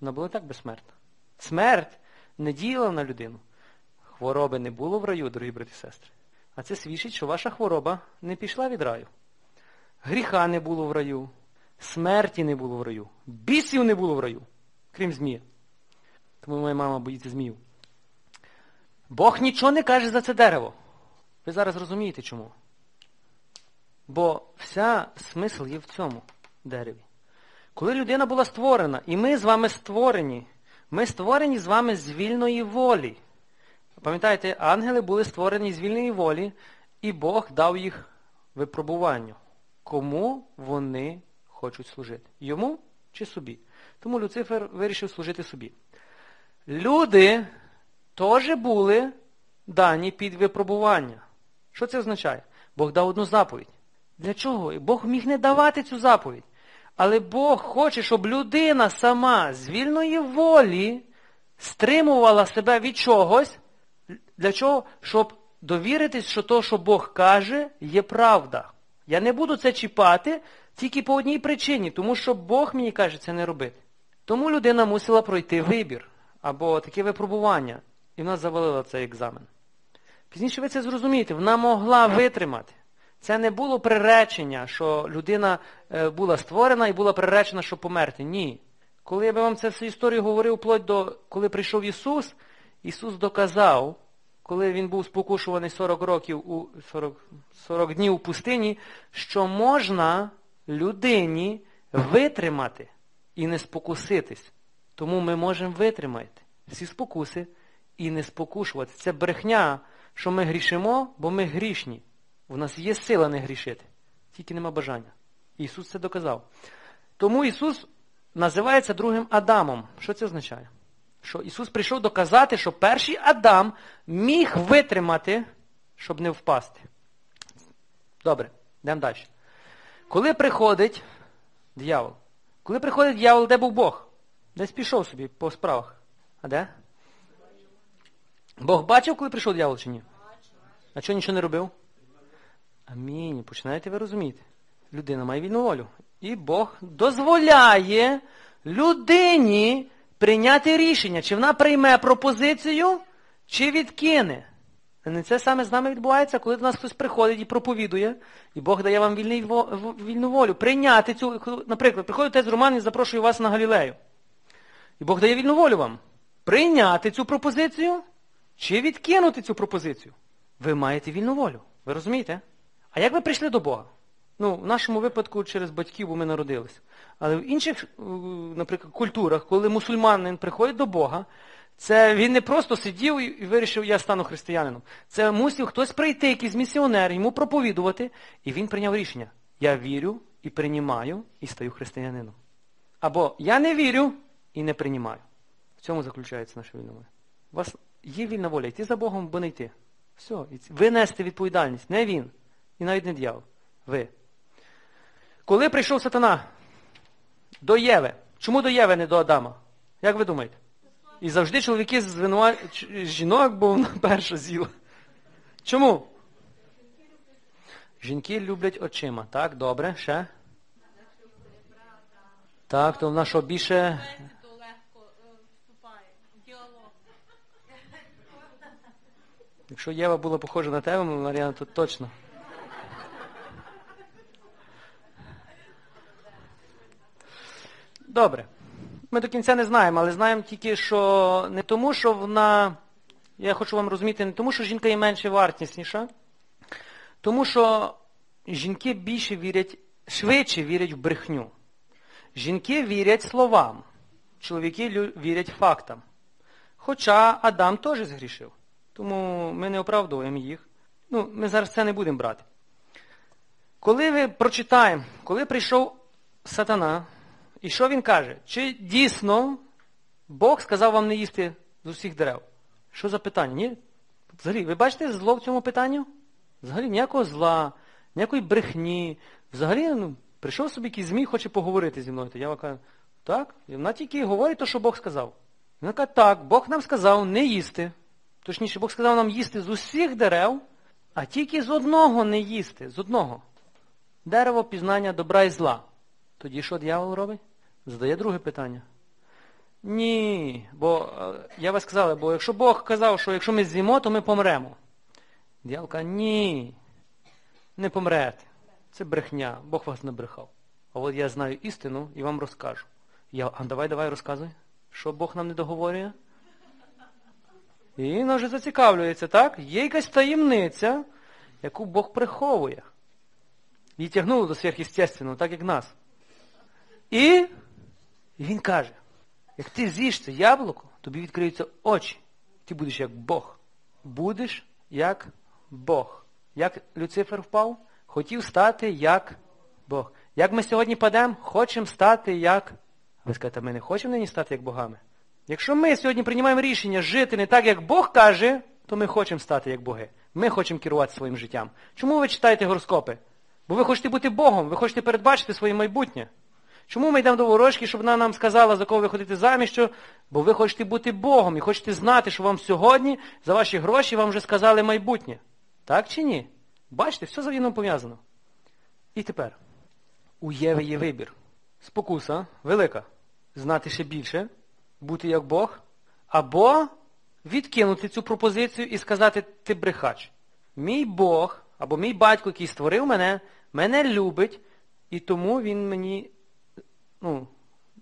Вона була так безсмертна. Смерть не діяла на людину. Хвороби не було в раю, дорогі брати і сестри. А це свідчить, що ваша хвороба не пішла від раю. Гріха не було в раю, смерті не було в раю, бісів не було в раю, крім змія. Тому моя мама боїться змію. Бог нічого не каже за це дерево. Ви зараз розумієте чому? Бо вся смисл є в цьому дереві. Коли людина була створена, і ми з вами створені, ми створені з вами з вільної волі. Пам'ятаєте, ангели були створені з вільної волі, і Бог дав їх випробуванню. Кому вони хочуть служити? Йому чи собі? Тому Люцифер вирішив служити собі. Люди теж були дані під випробування. Що це означає? Бог дав одну заповідь. Для чого? І Бог міг не давати цю заповідь. Але Бог хоче, щоб людина сама з вільної волі стримувала себе від чогось. Для чого? Щоб довіритись, що то, що Бог каже, є правда. Я не буду це чіпати тільки по одній причині, тому що Бог мені каже це не робити. Тому людина мусила пройти вибір або таке випробування, і вона завалила цей екзамен. Пізніше ви це зрозумієте, вона могла витримати. Це не було приречення, що людина е, була створена і була приречена, щоб померти. Ні. Коли я би вам цю всю історію говорив, вплоть до коли прийшов Ісус, Ісус доказав, коли Він був спокушуваний 40 років у 40, 40 днів у пустині, що можна людині витримати і не спокуситись. Тому ми можемо витримати всі спокуси і не спокушувати. Це брехня, що ми грішимо, бо ми грішні. У нас є сила не грішити, тільки нема бажання. Ісус це доказав. Тому Ісус називається другим Адамом. Що це означає? Що Ісус прийшов доказати, що перший Адам міг витримати, щоб не впасти. Добре, йдемо далі. Коли приходить дьявол, коли приходить дьявол, де був Бог? Десь пішов собі по справах. А де? Бог бачив, коли прийшов дьявол чи ні? А чого нічого не робив? Амінь. Починаєте ви розуміти. Людина має вільну волю. І Бог дозволяє людині прийняти рішення, чи вона прийме пропозицію, чи відкине. Не це саме з нами відбувається, коли до нас хтось приходить і проповідує, і Бог дає вам вільний, вільну волю. Прийняти цю, наприклад, приходить отець Роман і запрошує вас на Галілею. І Бог дає вільну волю вам. Прийняти цю пропозицію, чи відкинути цю пропозицію. Ви маєте вільну волю. Ви розумієте? А як ви прийшли до Бога? Ну, в нашому випадку через батьків, бо ми народилися. Але в інших, наприклад, культурах, коли мусульманин приходить до Бога, це він не просто сидів і вирішив, я стану християнином. Це мусив хтось прийти, якийсь місіонер, йому проповідувати, і він прийняв рішення. Я вірю і приймаю, і стаю християнином. Або я не вірю і не приймаю. В цьому заключається наша вільна воля. У вас є вільна воля йти за Богом, або не йти. Все, ви нести відповідальність, не він. І навіть не дьявол. Ви. Коли прийшов сатана до Єви, чому до Єви, не до Адама? Як ви думаєте? І завжди чоловіки звинувачують жінок, бо вона перша з'їла. Чому? Жінки люблять очима. Так, добре, ще? Так, то вона що більше. в. Якщо Єва була похожа на тебе, Мар'яна, то точно. Добре. Ми до кінця не знаємо, але знаємо тільки, що не тому, що вона, я хочу вам розуміти, не тому, що жінка є менше вартісніша, тому що жінки більше вірять, швидше вірять в брехню. Жінки вірять словам, чоловіки вірять фактам. Хоча Адам теж згрішив. Тому ми не оправдуємо їх. Ну, Ми зараз це не будемо брати. Коли ви прочитаємо, коли прийшов сатана, і що він каже? Чи дійсно Бог сказав вам не їсти з усіх дерев? Що за питання? Ні? Взагалі, ви бачите зло в цьому питанні? Взагалі ніякого зла, ніякої брехні. Взагалі, ну, прийшов собі якийсь змій, хоче поговорити зі мною. То я кажу, так, і вона тільки говорить те, що Бог сказав. Вона каже, так, Бог нам сказав не їсти. Точніше, Бог сказав нам їсти з усіх дерев, а тільки з одного не їсти, з одного. Дерево пізнання добра і зла. Тоді що дьявол робить? Задає друге питання. Ні, бо я вас сказала, бо якщо Бог казав, що якщо ми з'їмо, то ми помремо. Дьявол каже, ні, не помрете. Це брехня, Бог вас не брехав. А от я знаю істину і вам розкажу. Я, А давай, давай розказуй, що Бог нам не договорює. І він вже зацікавлюється, так? Є якась таємниця, яку Бог приховує. Її тягнуло до сверхъестественного, так як нас. І, і він каже, як ти з'їш це яблуко, тобі відкриються очі. Ти будеш як Бог. Будеш як Бог. Як Люцифер впав? Хотів стати як Бог. Як ми сьогодні падемо, хочемо стати як. Ви скажете, ми не хочемо нині стати як богами. Якщо ми сьогодні приймаємо рішення жити не так, як Бог каже, то ми хочемо стати як боги. Ми хочемо керувати своїм життям. Чому ви читаєте гороскопи? Бо ви хочете бути Богом, ви хочете передбачити своє майбутнє. Чому ми йдемо до ворожки, щоб вона нам сказала, за кого ви ходите заміж? Що? Бо ви хочете бути Богом і хочете знати, що вам сьогодні за ваші гроші вам вже сказали майбутнє. Так чи ні? Бачите, все завідомо пов'язано. І тепер. У Єви є вибір. Спокуса велика. Знати ще більше, бути як Бог, або відкинути цю пропозицію і сказати, ти брехач. Мій Бог, або мій батько, який створив мене, мене любить, і тому він мені ну,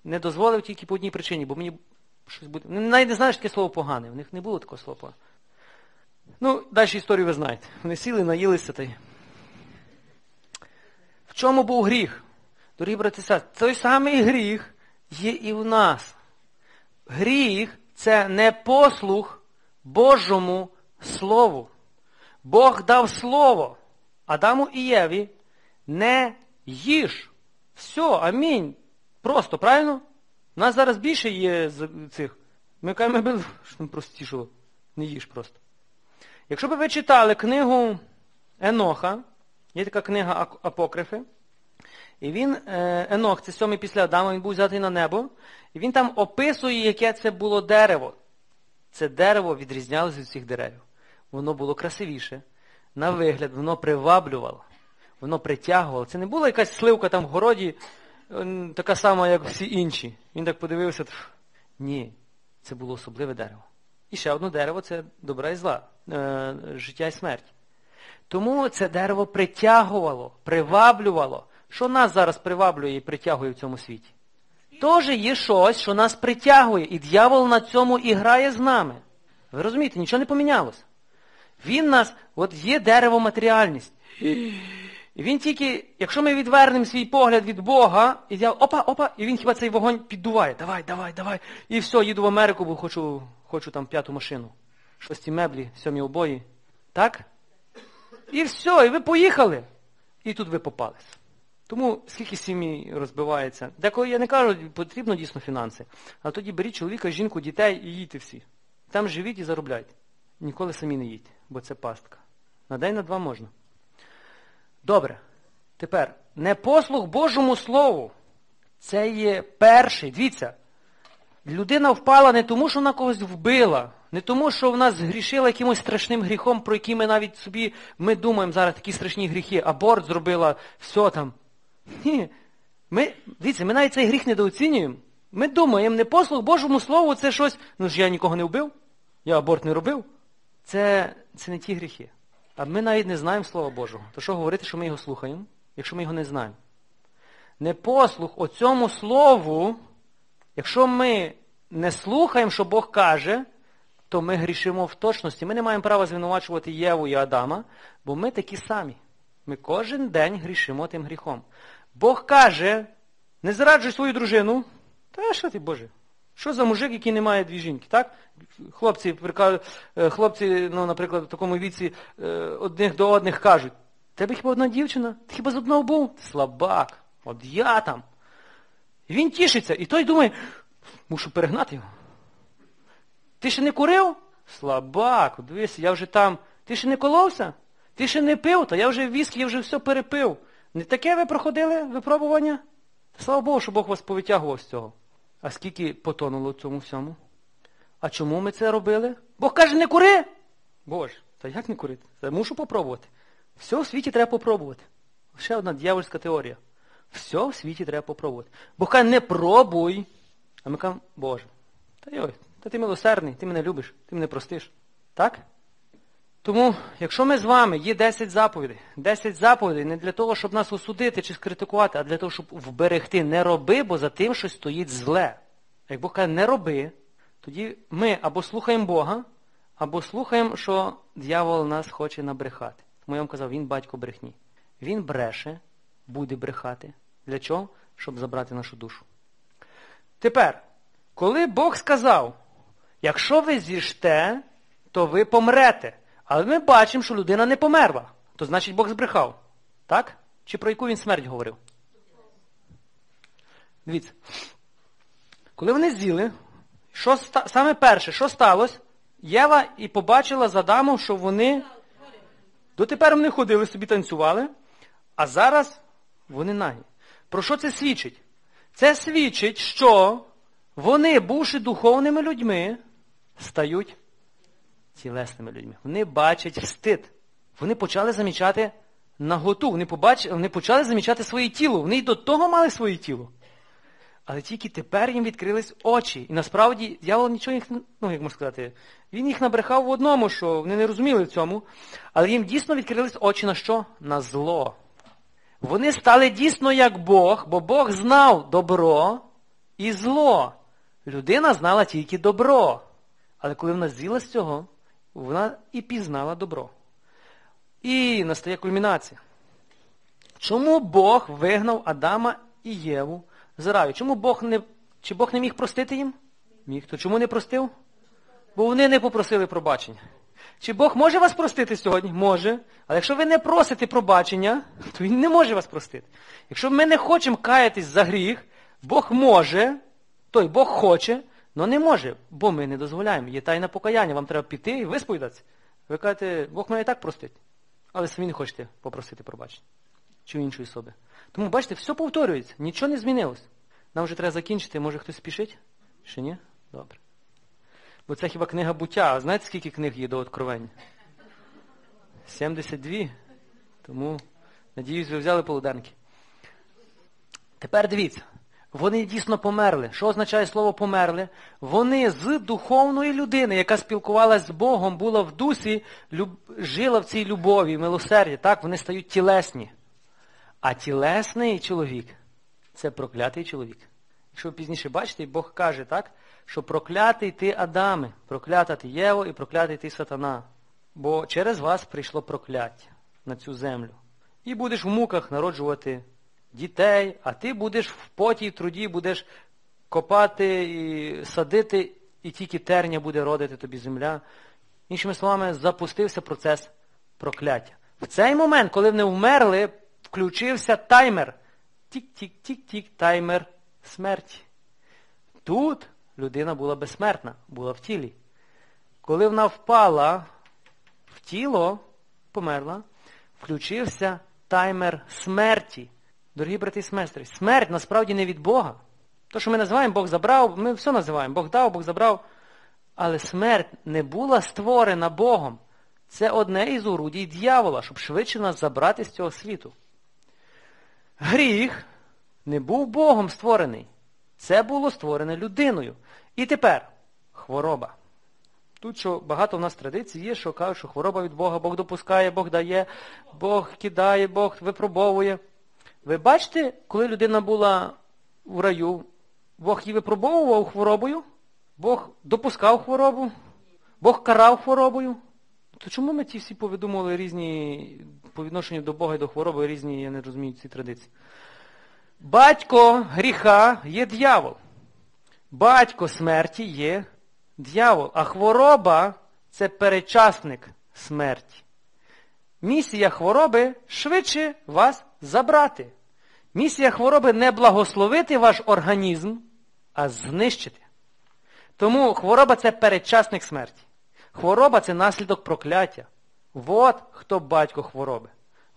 не дозволив тільки по одній причині, бо мені щось буде. Навіть не знаєш таке слово погане, в них не було такого слова погане. Ну, далі історію ви знаєте. Вони сіли, наїлися та й. В чому був гріх? Дорогі брати сестри, той самий гріх є і в нас. Гріх це не послух Божому Слову. Бог дав слово Адаму і Єві не їж. Все, амінь. Просто, правильно? У нас зараз більше є з цих. Ми кажемо, що там простішого. Не їж просто. Якщо б ви читали книгу Еноха, є така книга Апокрифи, і він, е, Енох, це сьомий після Адама, він був взятий на небо, і він там описує, яке це було дерево. Це дерево відрізнялося від всіх дерев. Воно було красивіше, на вигляд, воно приваблювало, воно притягувало. Це не була якась сливка там в городі, така сама, як всі інші. Він так подивився. Ні, це було особливе дерево. І ще одне дерево це добра і зла, е, життя і смерть. Тому це дерево притягувало, приваблювало. Що нас зараз приваблює і притягує в цьому світі? Теж є щось, що нас притягує, і дьявол на цьому і грає з нами. Ви розумієте, нічого не помінялося. Він нас, от є дерево матеріальність. І він тільки, якщо ми відвернемо свій погляд від Бога, і дьявол, опа, опа, і він хіба цей вогонь піддуває. Давай, давай, давай. І все, їду в Америку, бо хочу, хочу там п'яту машину. Шості меблі, сьомі обої. Так? І все, і ви поїхали. І тут ви попались. Тому скільки сім'ї розбивається. Деколи я не кажу, потрібно дійсно фінанси. А тоді беріть чоловіка, жінку, дітей і їдьте всі. Там живіть і заробляйте. Ніколи самі не їдьте, бо це пастка. На день на два можна. Добре. Тепер, непослух Божому Слову. Це є перший. Дивіться, людина впала не тому, що вона когось вбила, не тому, що вона згрішила якимось страшним гріхом, про який ми навіть собі ми думаємо зараз такі страшні гріхи. Аборт зробила, все там. Ні. Ми, дивіться, ми навіть цей гріх недооцінюємо. Ми думаємо, не послух Божому Слову це щось, ну ж я нікого не вбив, я аборт не робив. Це, це не ті гріхи. А ми навіть не знаємо Слова Божого. То що говорити, що ми його слухаємо, якщо ми його не знаємо? Не послух о цьому слову, якщо ми не слухаємо, що Бог каже, то ми грішимо в точності. Ми не маємо права звинувачувати Єву і Адама, бо ми такі самі. Ми кожен день грішимо тим гріхом. Бог каже, не зраджуй свою дружину. Та що ти, Боже? Що за мужик, який не має дві жінки? так? Хлопці, хлопці ну, наприклад, в такому віці е, одних до одних кажуть, тебе хіба одна дівчина? Ти хіба з одного був? Слабак. От я там. І він тішиться. І той думає, мушу перегнати його. Ти ще не курив? Слабак, дивись, я вже там. Ти ще не коловся? Ти ще не пив, та я вже віскі, я вже все перепив. Не таке ви проходили випробування? Слава Богу, що Бог вас повитягував з цього. А скільки потонуло в цьому всьому? А чому ми це робили? Бог каже, не кури! Боже, та як не курити? Та мушу попробувати. Все в світі треба попробувати. Ще одна дьявольська теорія. Все в світі треба попробувати. Бог каже, не пробуй. А ми кажемо, Боже, та йой, та ти милосердний, ти мене любиш, ти мене простиш. Так? Тому, якщо ми з вами є 10 заповідей, 10 заповідей не для того, щоб нас осудити чи скритикувати, а для того, щоб вберегти, не роби, бо за тим щось стоїть зле. Як Бог каже, не роби, тоді ми або слухаємо Бога, або слухаємо, що дьявол нас хоче набрехати. Тому я вам казав, він батько брехні. Він бреше, буде брехати. Для чого? Щоб забрати нашу душу. Тепер, коли Бог сказав, якщо ви зіжте, то ви помрете. Але ми бачимо, що людина не померла. То значить Бог збрехав. Так? Чи про яку він смерть говорив? Дивіться. Коли вони з'їли, саме перше, що сталося? Єва і побачила за Адамом, що вони Дотепер вони ходили собі танцювали, а зараз вони нагі. Про що це свідчить? Це свідчить, що вони, бувши духовними людьми, стають тілесними людьми. Вони бачать стид. Вони почали замічати наготу. Вони, побач... вони почали замічати своє тіло. Вони й до того мали своє тіло. Але тільки тепер їм відкрились очі. І насправді дьявол нічого їх, ну як можна сказати, він їх набрехав в одному, що вони не розуміли в цьому. Але їм дійсно відкрились очі на що? На зло. Вони стали дійсно як Бог, бо Бог знав добро і зло. Людина знала тільки добро. Але коли вона з'їла з цього, вона і пізнала добро. І настає кульмінація. Чому Бог вигнав Адама і Єву з раю? Чому Бог не, чи Бог не міг простити їм? Міг. То чому не простив? Бо вони не попросили пробачення. Чи Бог може вас простити сьогодні? Може. Але якщо ви не просите пробачення, то Він не може вас простити. Якщо ми не хочемо каятись за гріх, Бог може, той Бог хоче, але не може, бо ми не дозволяємо. Є тайне покаяння, вам треба піти і висповідатися. Ви кажете, Бог мене і так простить. Але самі не хочете попросити пробачення. Чи у іншої особи. Тому, бачите, все повторюється, нічого не змінилось. Нам вже треба закінчити, може хтось спішить? Ще ні? Добре. Бо це хіба книга буття. А знаєте, скільки книг є до откровення? 72. Тому, надіюсь, ви взяли полуденки. Тепер дивіться. Вони дійсно померли. Що означає слово померли? Вони з духовної людини, яка спілкувалася з Богом, була в дусі, люб... жила в цій любові, милосерді. Так, вони стають тілесні. А тілесний чоловік це проклятий чоловік. Якщо ви пізніше бачите, Бог каже, так, що проклятий ти Адаме, проклята ти Єво і проклятий ти сатана. Бо через вас прийшло прокляття на цю землю. І будеш в муках народжувати дітей, а ти будеш в поті і труді, будеш копати і садити, і тільки терня буде родити тобі земля. Іншими словами, запустився процес прокляття. В цей момент, коли вони вмерли, включився таймер. Тік-тік-тік-тік, таймер смерті. Тут людина була безсмертна, була в тілі. Коли вона впала в тіло, померла, включився таймер смерті. Дорогі брати і сестри, смерть насправді не від Бога. То, що ми називаємо Бог забрав, ми все називаємо. Бог дав, Бог забрав. Але смерть не була створена Богом. Це одне із орудій дьявола, щоб швидше нас забрати з цього світу. Гріх не був Богом створений. Це було створене людиною. І тепер хвороба. Тут що багато в нас традицій є, що кажуть, що хвороба від Бога, Бог допускає, Бог дає, Бог кидає, Бог випробовує. Ви бачите, коли людина була в раю, Бог її випробовував хворобою, Бог допускав хворобу, Бог карав хворобою. То чому ми ті всі повідомили різні по відношенню до Бога і до хвороби різні, я не розумію ці традиції? Батько гріха є дьявол. Батько смерті є дьявол. А хвороба це перечасник смерті. Місія хвороби швидше вас забрати. Місія хвороби не благословити ваш організм, а знищити. Тому хвороба це передчасник смерті. Хвороба це наслідок прокляття. От хто батько хвороби.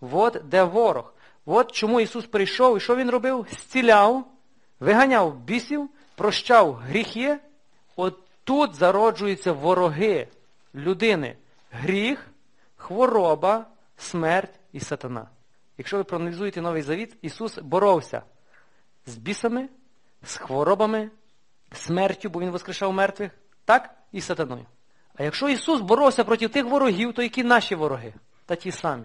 От де ворог. От чому Ісус прийшов і що Він робив? Зціляв, виганяв бісів, прощав гріхи. От тут зароджуються вороги людини. Гріх, хвороба, смерть і сатана. Якщо ви проаналізуєте Новий Завіт, Ісус боровся з бісами, з хворобами, смертю, бо Він воскрешав мертвих, так і сатаною. А якщо Ісус боровся проти тих ворогів, то які наші вороги? Та ті самі.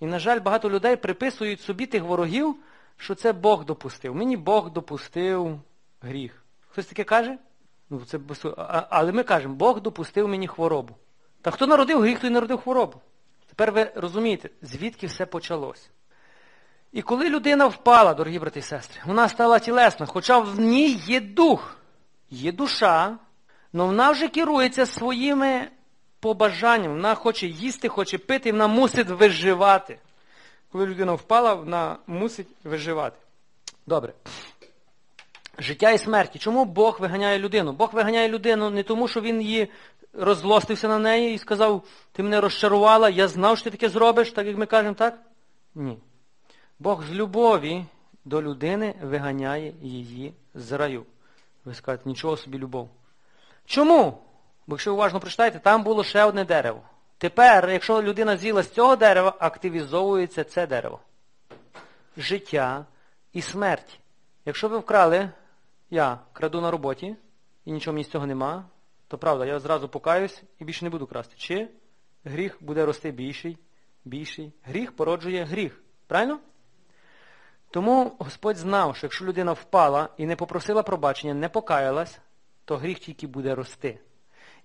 І, на жаль, багато людей приписують собі тих ворогів, що це Бог допустив. Мені Бог допустив гріх. Хтось таке каже? Ну, це Але ми кажемо, Бог допустив мені хворобу. Та хто народив гріх, той народив хворобу. Тепер ви розумієте, звідки все почалось. І коли людина впала, дорогі брати і сестри, вона стала тілесна, хоча в ній є дух, є душа, але вона вже керується своїми побажаннями. Вона хоче їсти, хоче пити, вона мусить виживати. Коли людина впала, вона мусить виживати. Добре. життя і смерті. Чому Бог виганяє людину? Бог виганяє людину не тому, що він її розлостився на неї і сказав, ти мене розчарувала, я знав, що ти таке зробиш, так як ми кажемо, так? Ні. Бог з любові до людини виганяє її з раю. Ви скажете, нічого собі любов. Чому? Бо якщо ви уважно прочитаєте, там було ще одне дерево. Тепер, якщо людина з'їла з цього дерева, активізовується це дерево. Життя і смерть. Якщо ви вкрали, я краду на роботі, і нічого мені з цього нема, то правда, я зразу покаюсь і більше не буду красти. Чи гріх буде рости більший, більший. Гріх породжує гріх. Правильно? Тому Господь знав, що якщо людина впала і не попросила пробачення, не покаялась, то гріх тільки буде рости.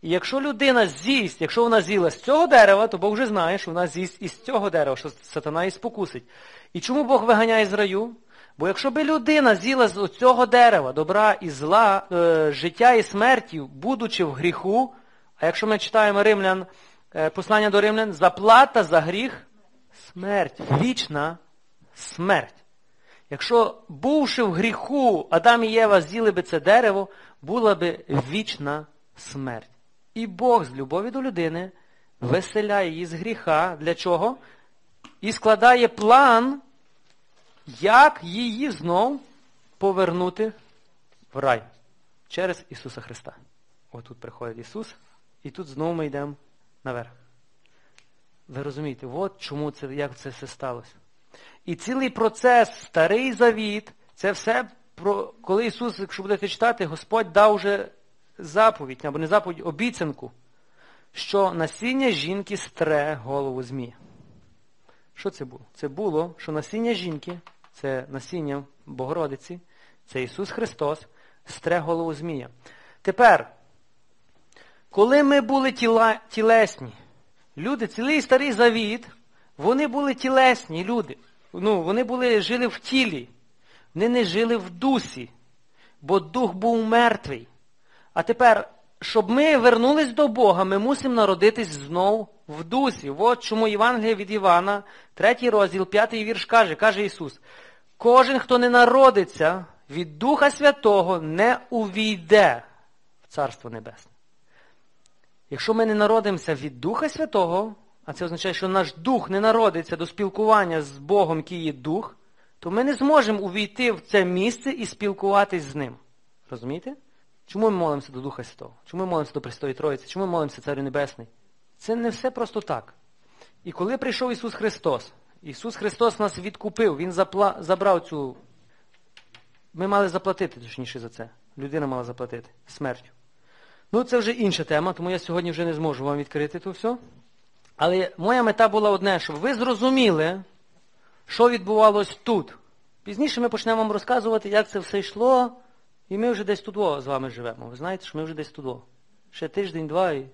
І якщо людина з'їсть, якщо вона з'їла з цього дерева, то Бог вже знає, що вона з'їсть із цього дерева, що сатана і спокусить. І чому Бог виганяє з раю? Бо якщо би людина з'їла з цього дерева добра і зла, е, життя і смерті, будучи в гріху, а якщо ми читаємо римлян, е, послання до римлян, заплата за гріх смерть, вічна смерть. Якщо, бувши в гріху, Адам і Єва з'їли би це дерево, була би вічна смерть. І Бог з любові до людини веселяє її з гріха. Для чого? І складає план, як її знов повернути в рай через Ісуса Христа. Отут приходить Ісус, і тут знову ми йдемо наверх. Ви розумієте, от чому це, як це все сталося. І цілий процес, старий завіт, це все, про, коли Ісус, якщо будете читати, Господь дав вже заповідь, або не заповідь, обіцянку, що насіння жінки стре голову змія. Що це було? Це було, що насіння жінки, це насіння Богородиці, це Ісус Христос, стре голову змія. Тепер, коли ми були тіла, тілесні, люди, цілий старий завіт, вони були тілесні люди. Ну, Вони були, жили в тілі, вони не жили в дусі, бо дух був мертвий. А тепер, щоб ми вернулись до Бога, ми мусимо народитись знов в дусі. От чому Євангелія від Івана, третій розділ, п'ятий вірш каже, каже Ісус, кожен, хто не народиться від Духа Святого, не увійде в Царство Небесне. Якщо ми не народимося від Духа Святого, а це означає, що наш дух не народиться до спілкування з Богом, який є дух, то ми не зможемо увійти в це місце і спілкуватись з ним. Розумієте? Чому ми молимося до Духа Святого? Чому ми молимося до Престої Троїці? Чому ми молимося Царю Небесний? Це не все просто так. І коли прийшов Ісус Христос, Ісус Христос нас відкупив, Він запла... забрав цю. Ми мали заплатити, точніше за це. Людина мала заплатити смертю. Ну, це вже інша тема, тому я сьогодні вже не зможу вам відкрити то все. Але моя мета була одне, щоб ви зрозуміли, що відбувалось тут. Пізніше ми почнемо вам розказувати, як це все йшло, і ми вже десь тут з вами живемо. Ви знаєте, що ми вже десь тут. Ще тиждень-два і.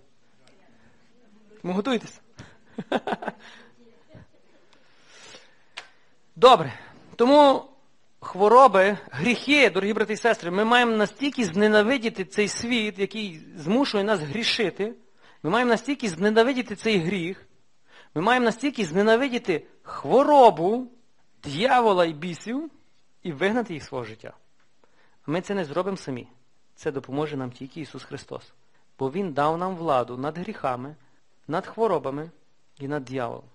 Тому готуйтеся. Добре. Тому хвороби, гріхи, дорогі брати і сестри, ми маємо настільки зненавидіти цей світ, який змушує нас грішити. Ми маємо настільки зненавидіти цей гріх, ми маємо настільки зненавидіти хворобу, дьявола і бісів і вигнати їх з свого життя. Ми це не зробимо самі. Це допоможе нам тільки Ісус Христос. Бо Він дав нам владу над гріхами, над хворобами і над дьяволом.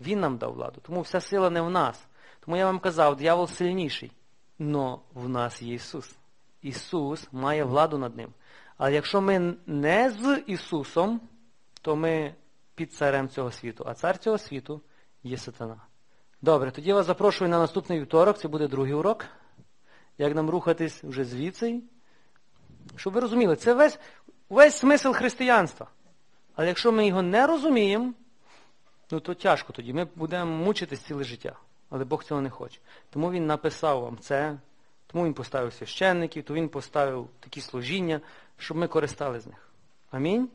Він нам дав владу. Тому вся сила не в нас. Тому я вам казав, дьявол сильніший. Но в нас є Ісус. Ісус має владу над ним. Але якщо ми не з Ісусом, то ми під царем цього світу. А цар цього світу є сатана. Добре, тоді я вас запрошую на наступний вівторок, це буде другий урок. Як нам рухатись вже звідси. Щоб ви розуміли, це весь, весь смисл християнства. Але якщо ми його не розуміємо, ну то тяжко тоді. Ми будемо мучитись ціле життя. Але Бог цього не хоче. Тому Він написав вам це, тому Він поставив священників, то Він поставив такі служіння, щоб ми користали з них. Амінь.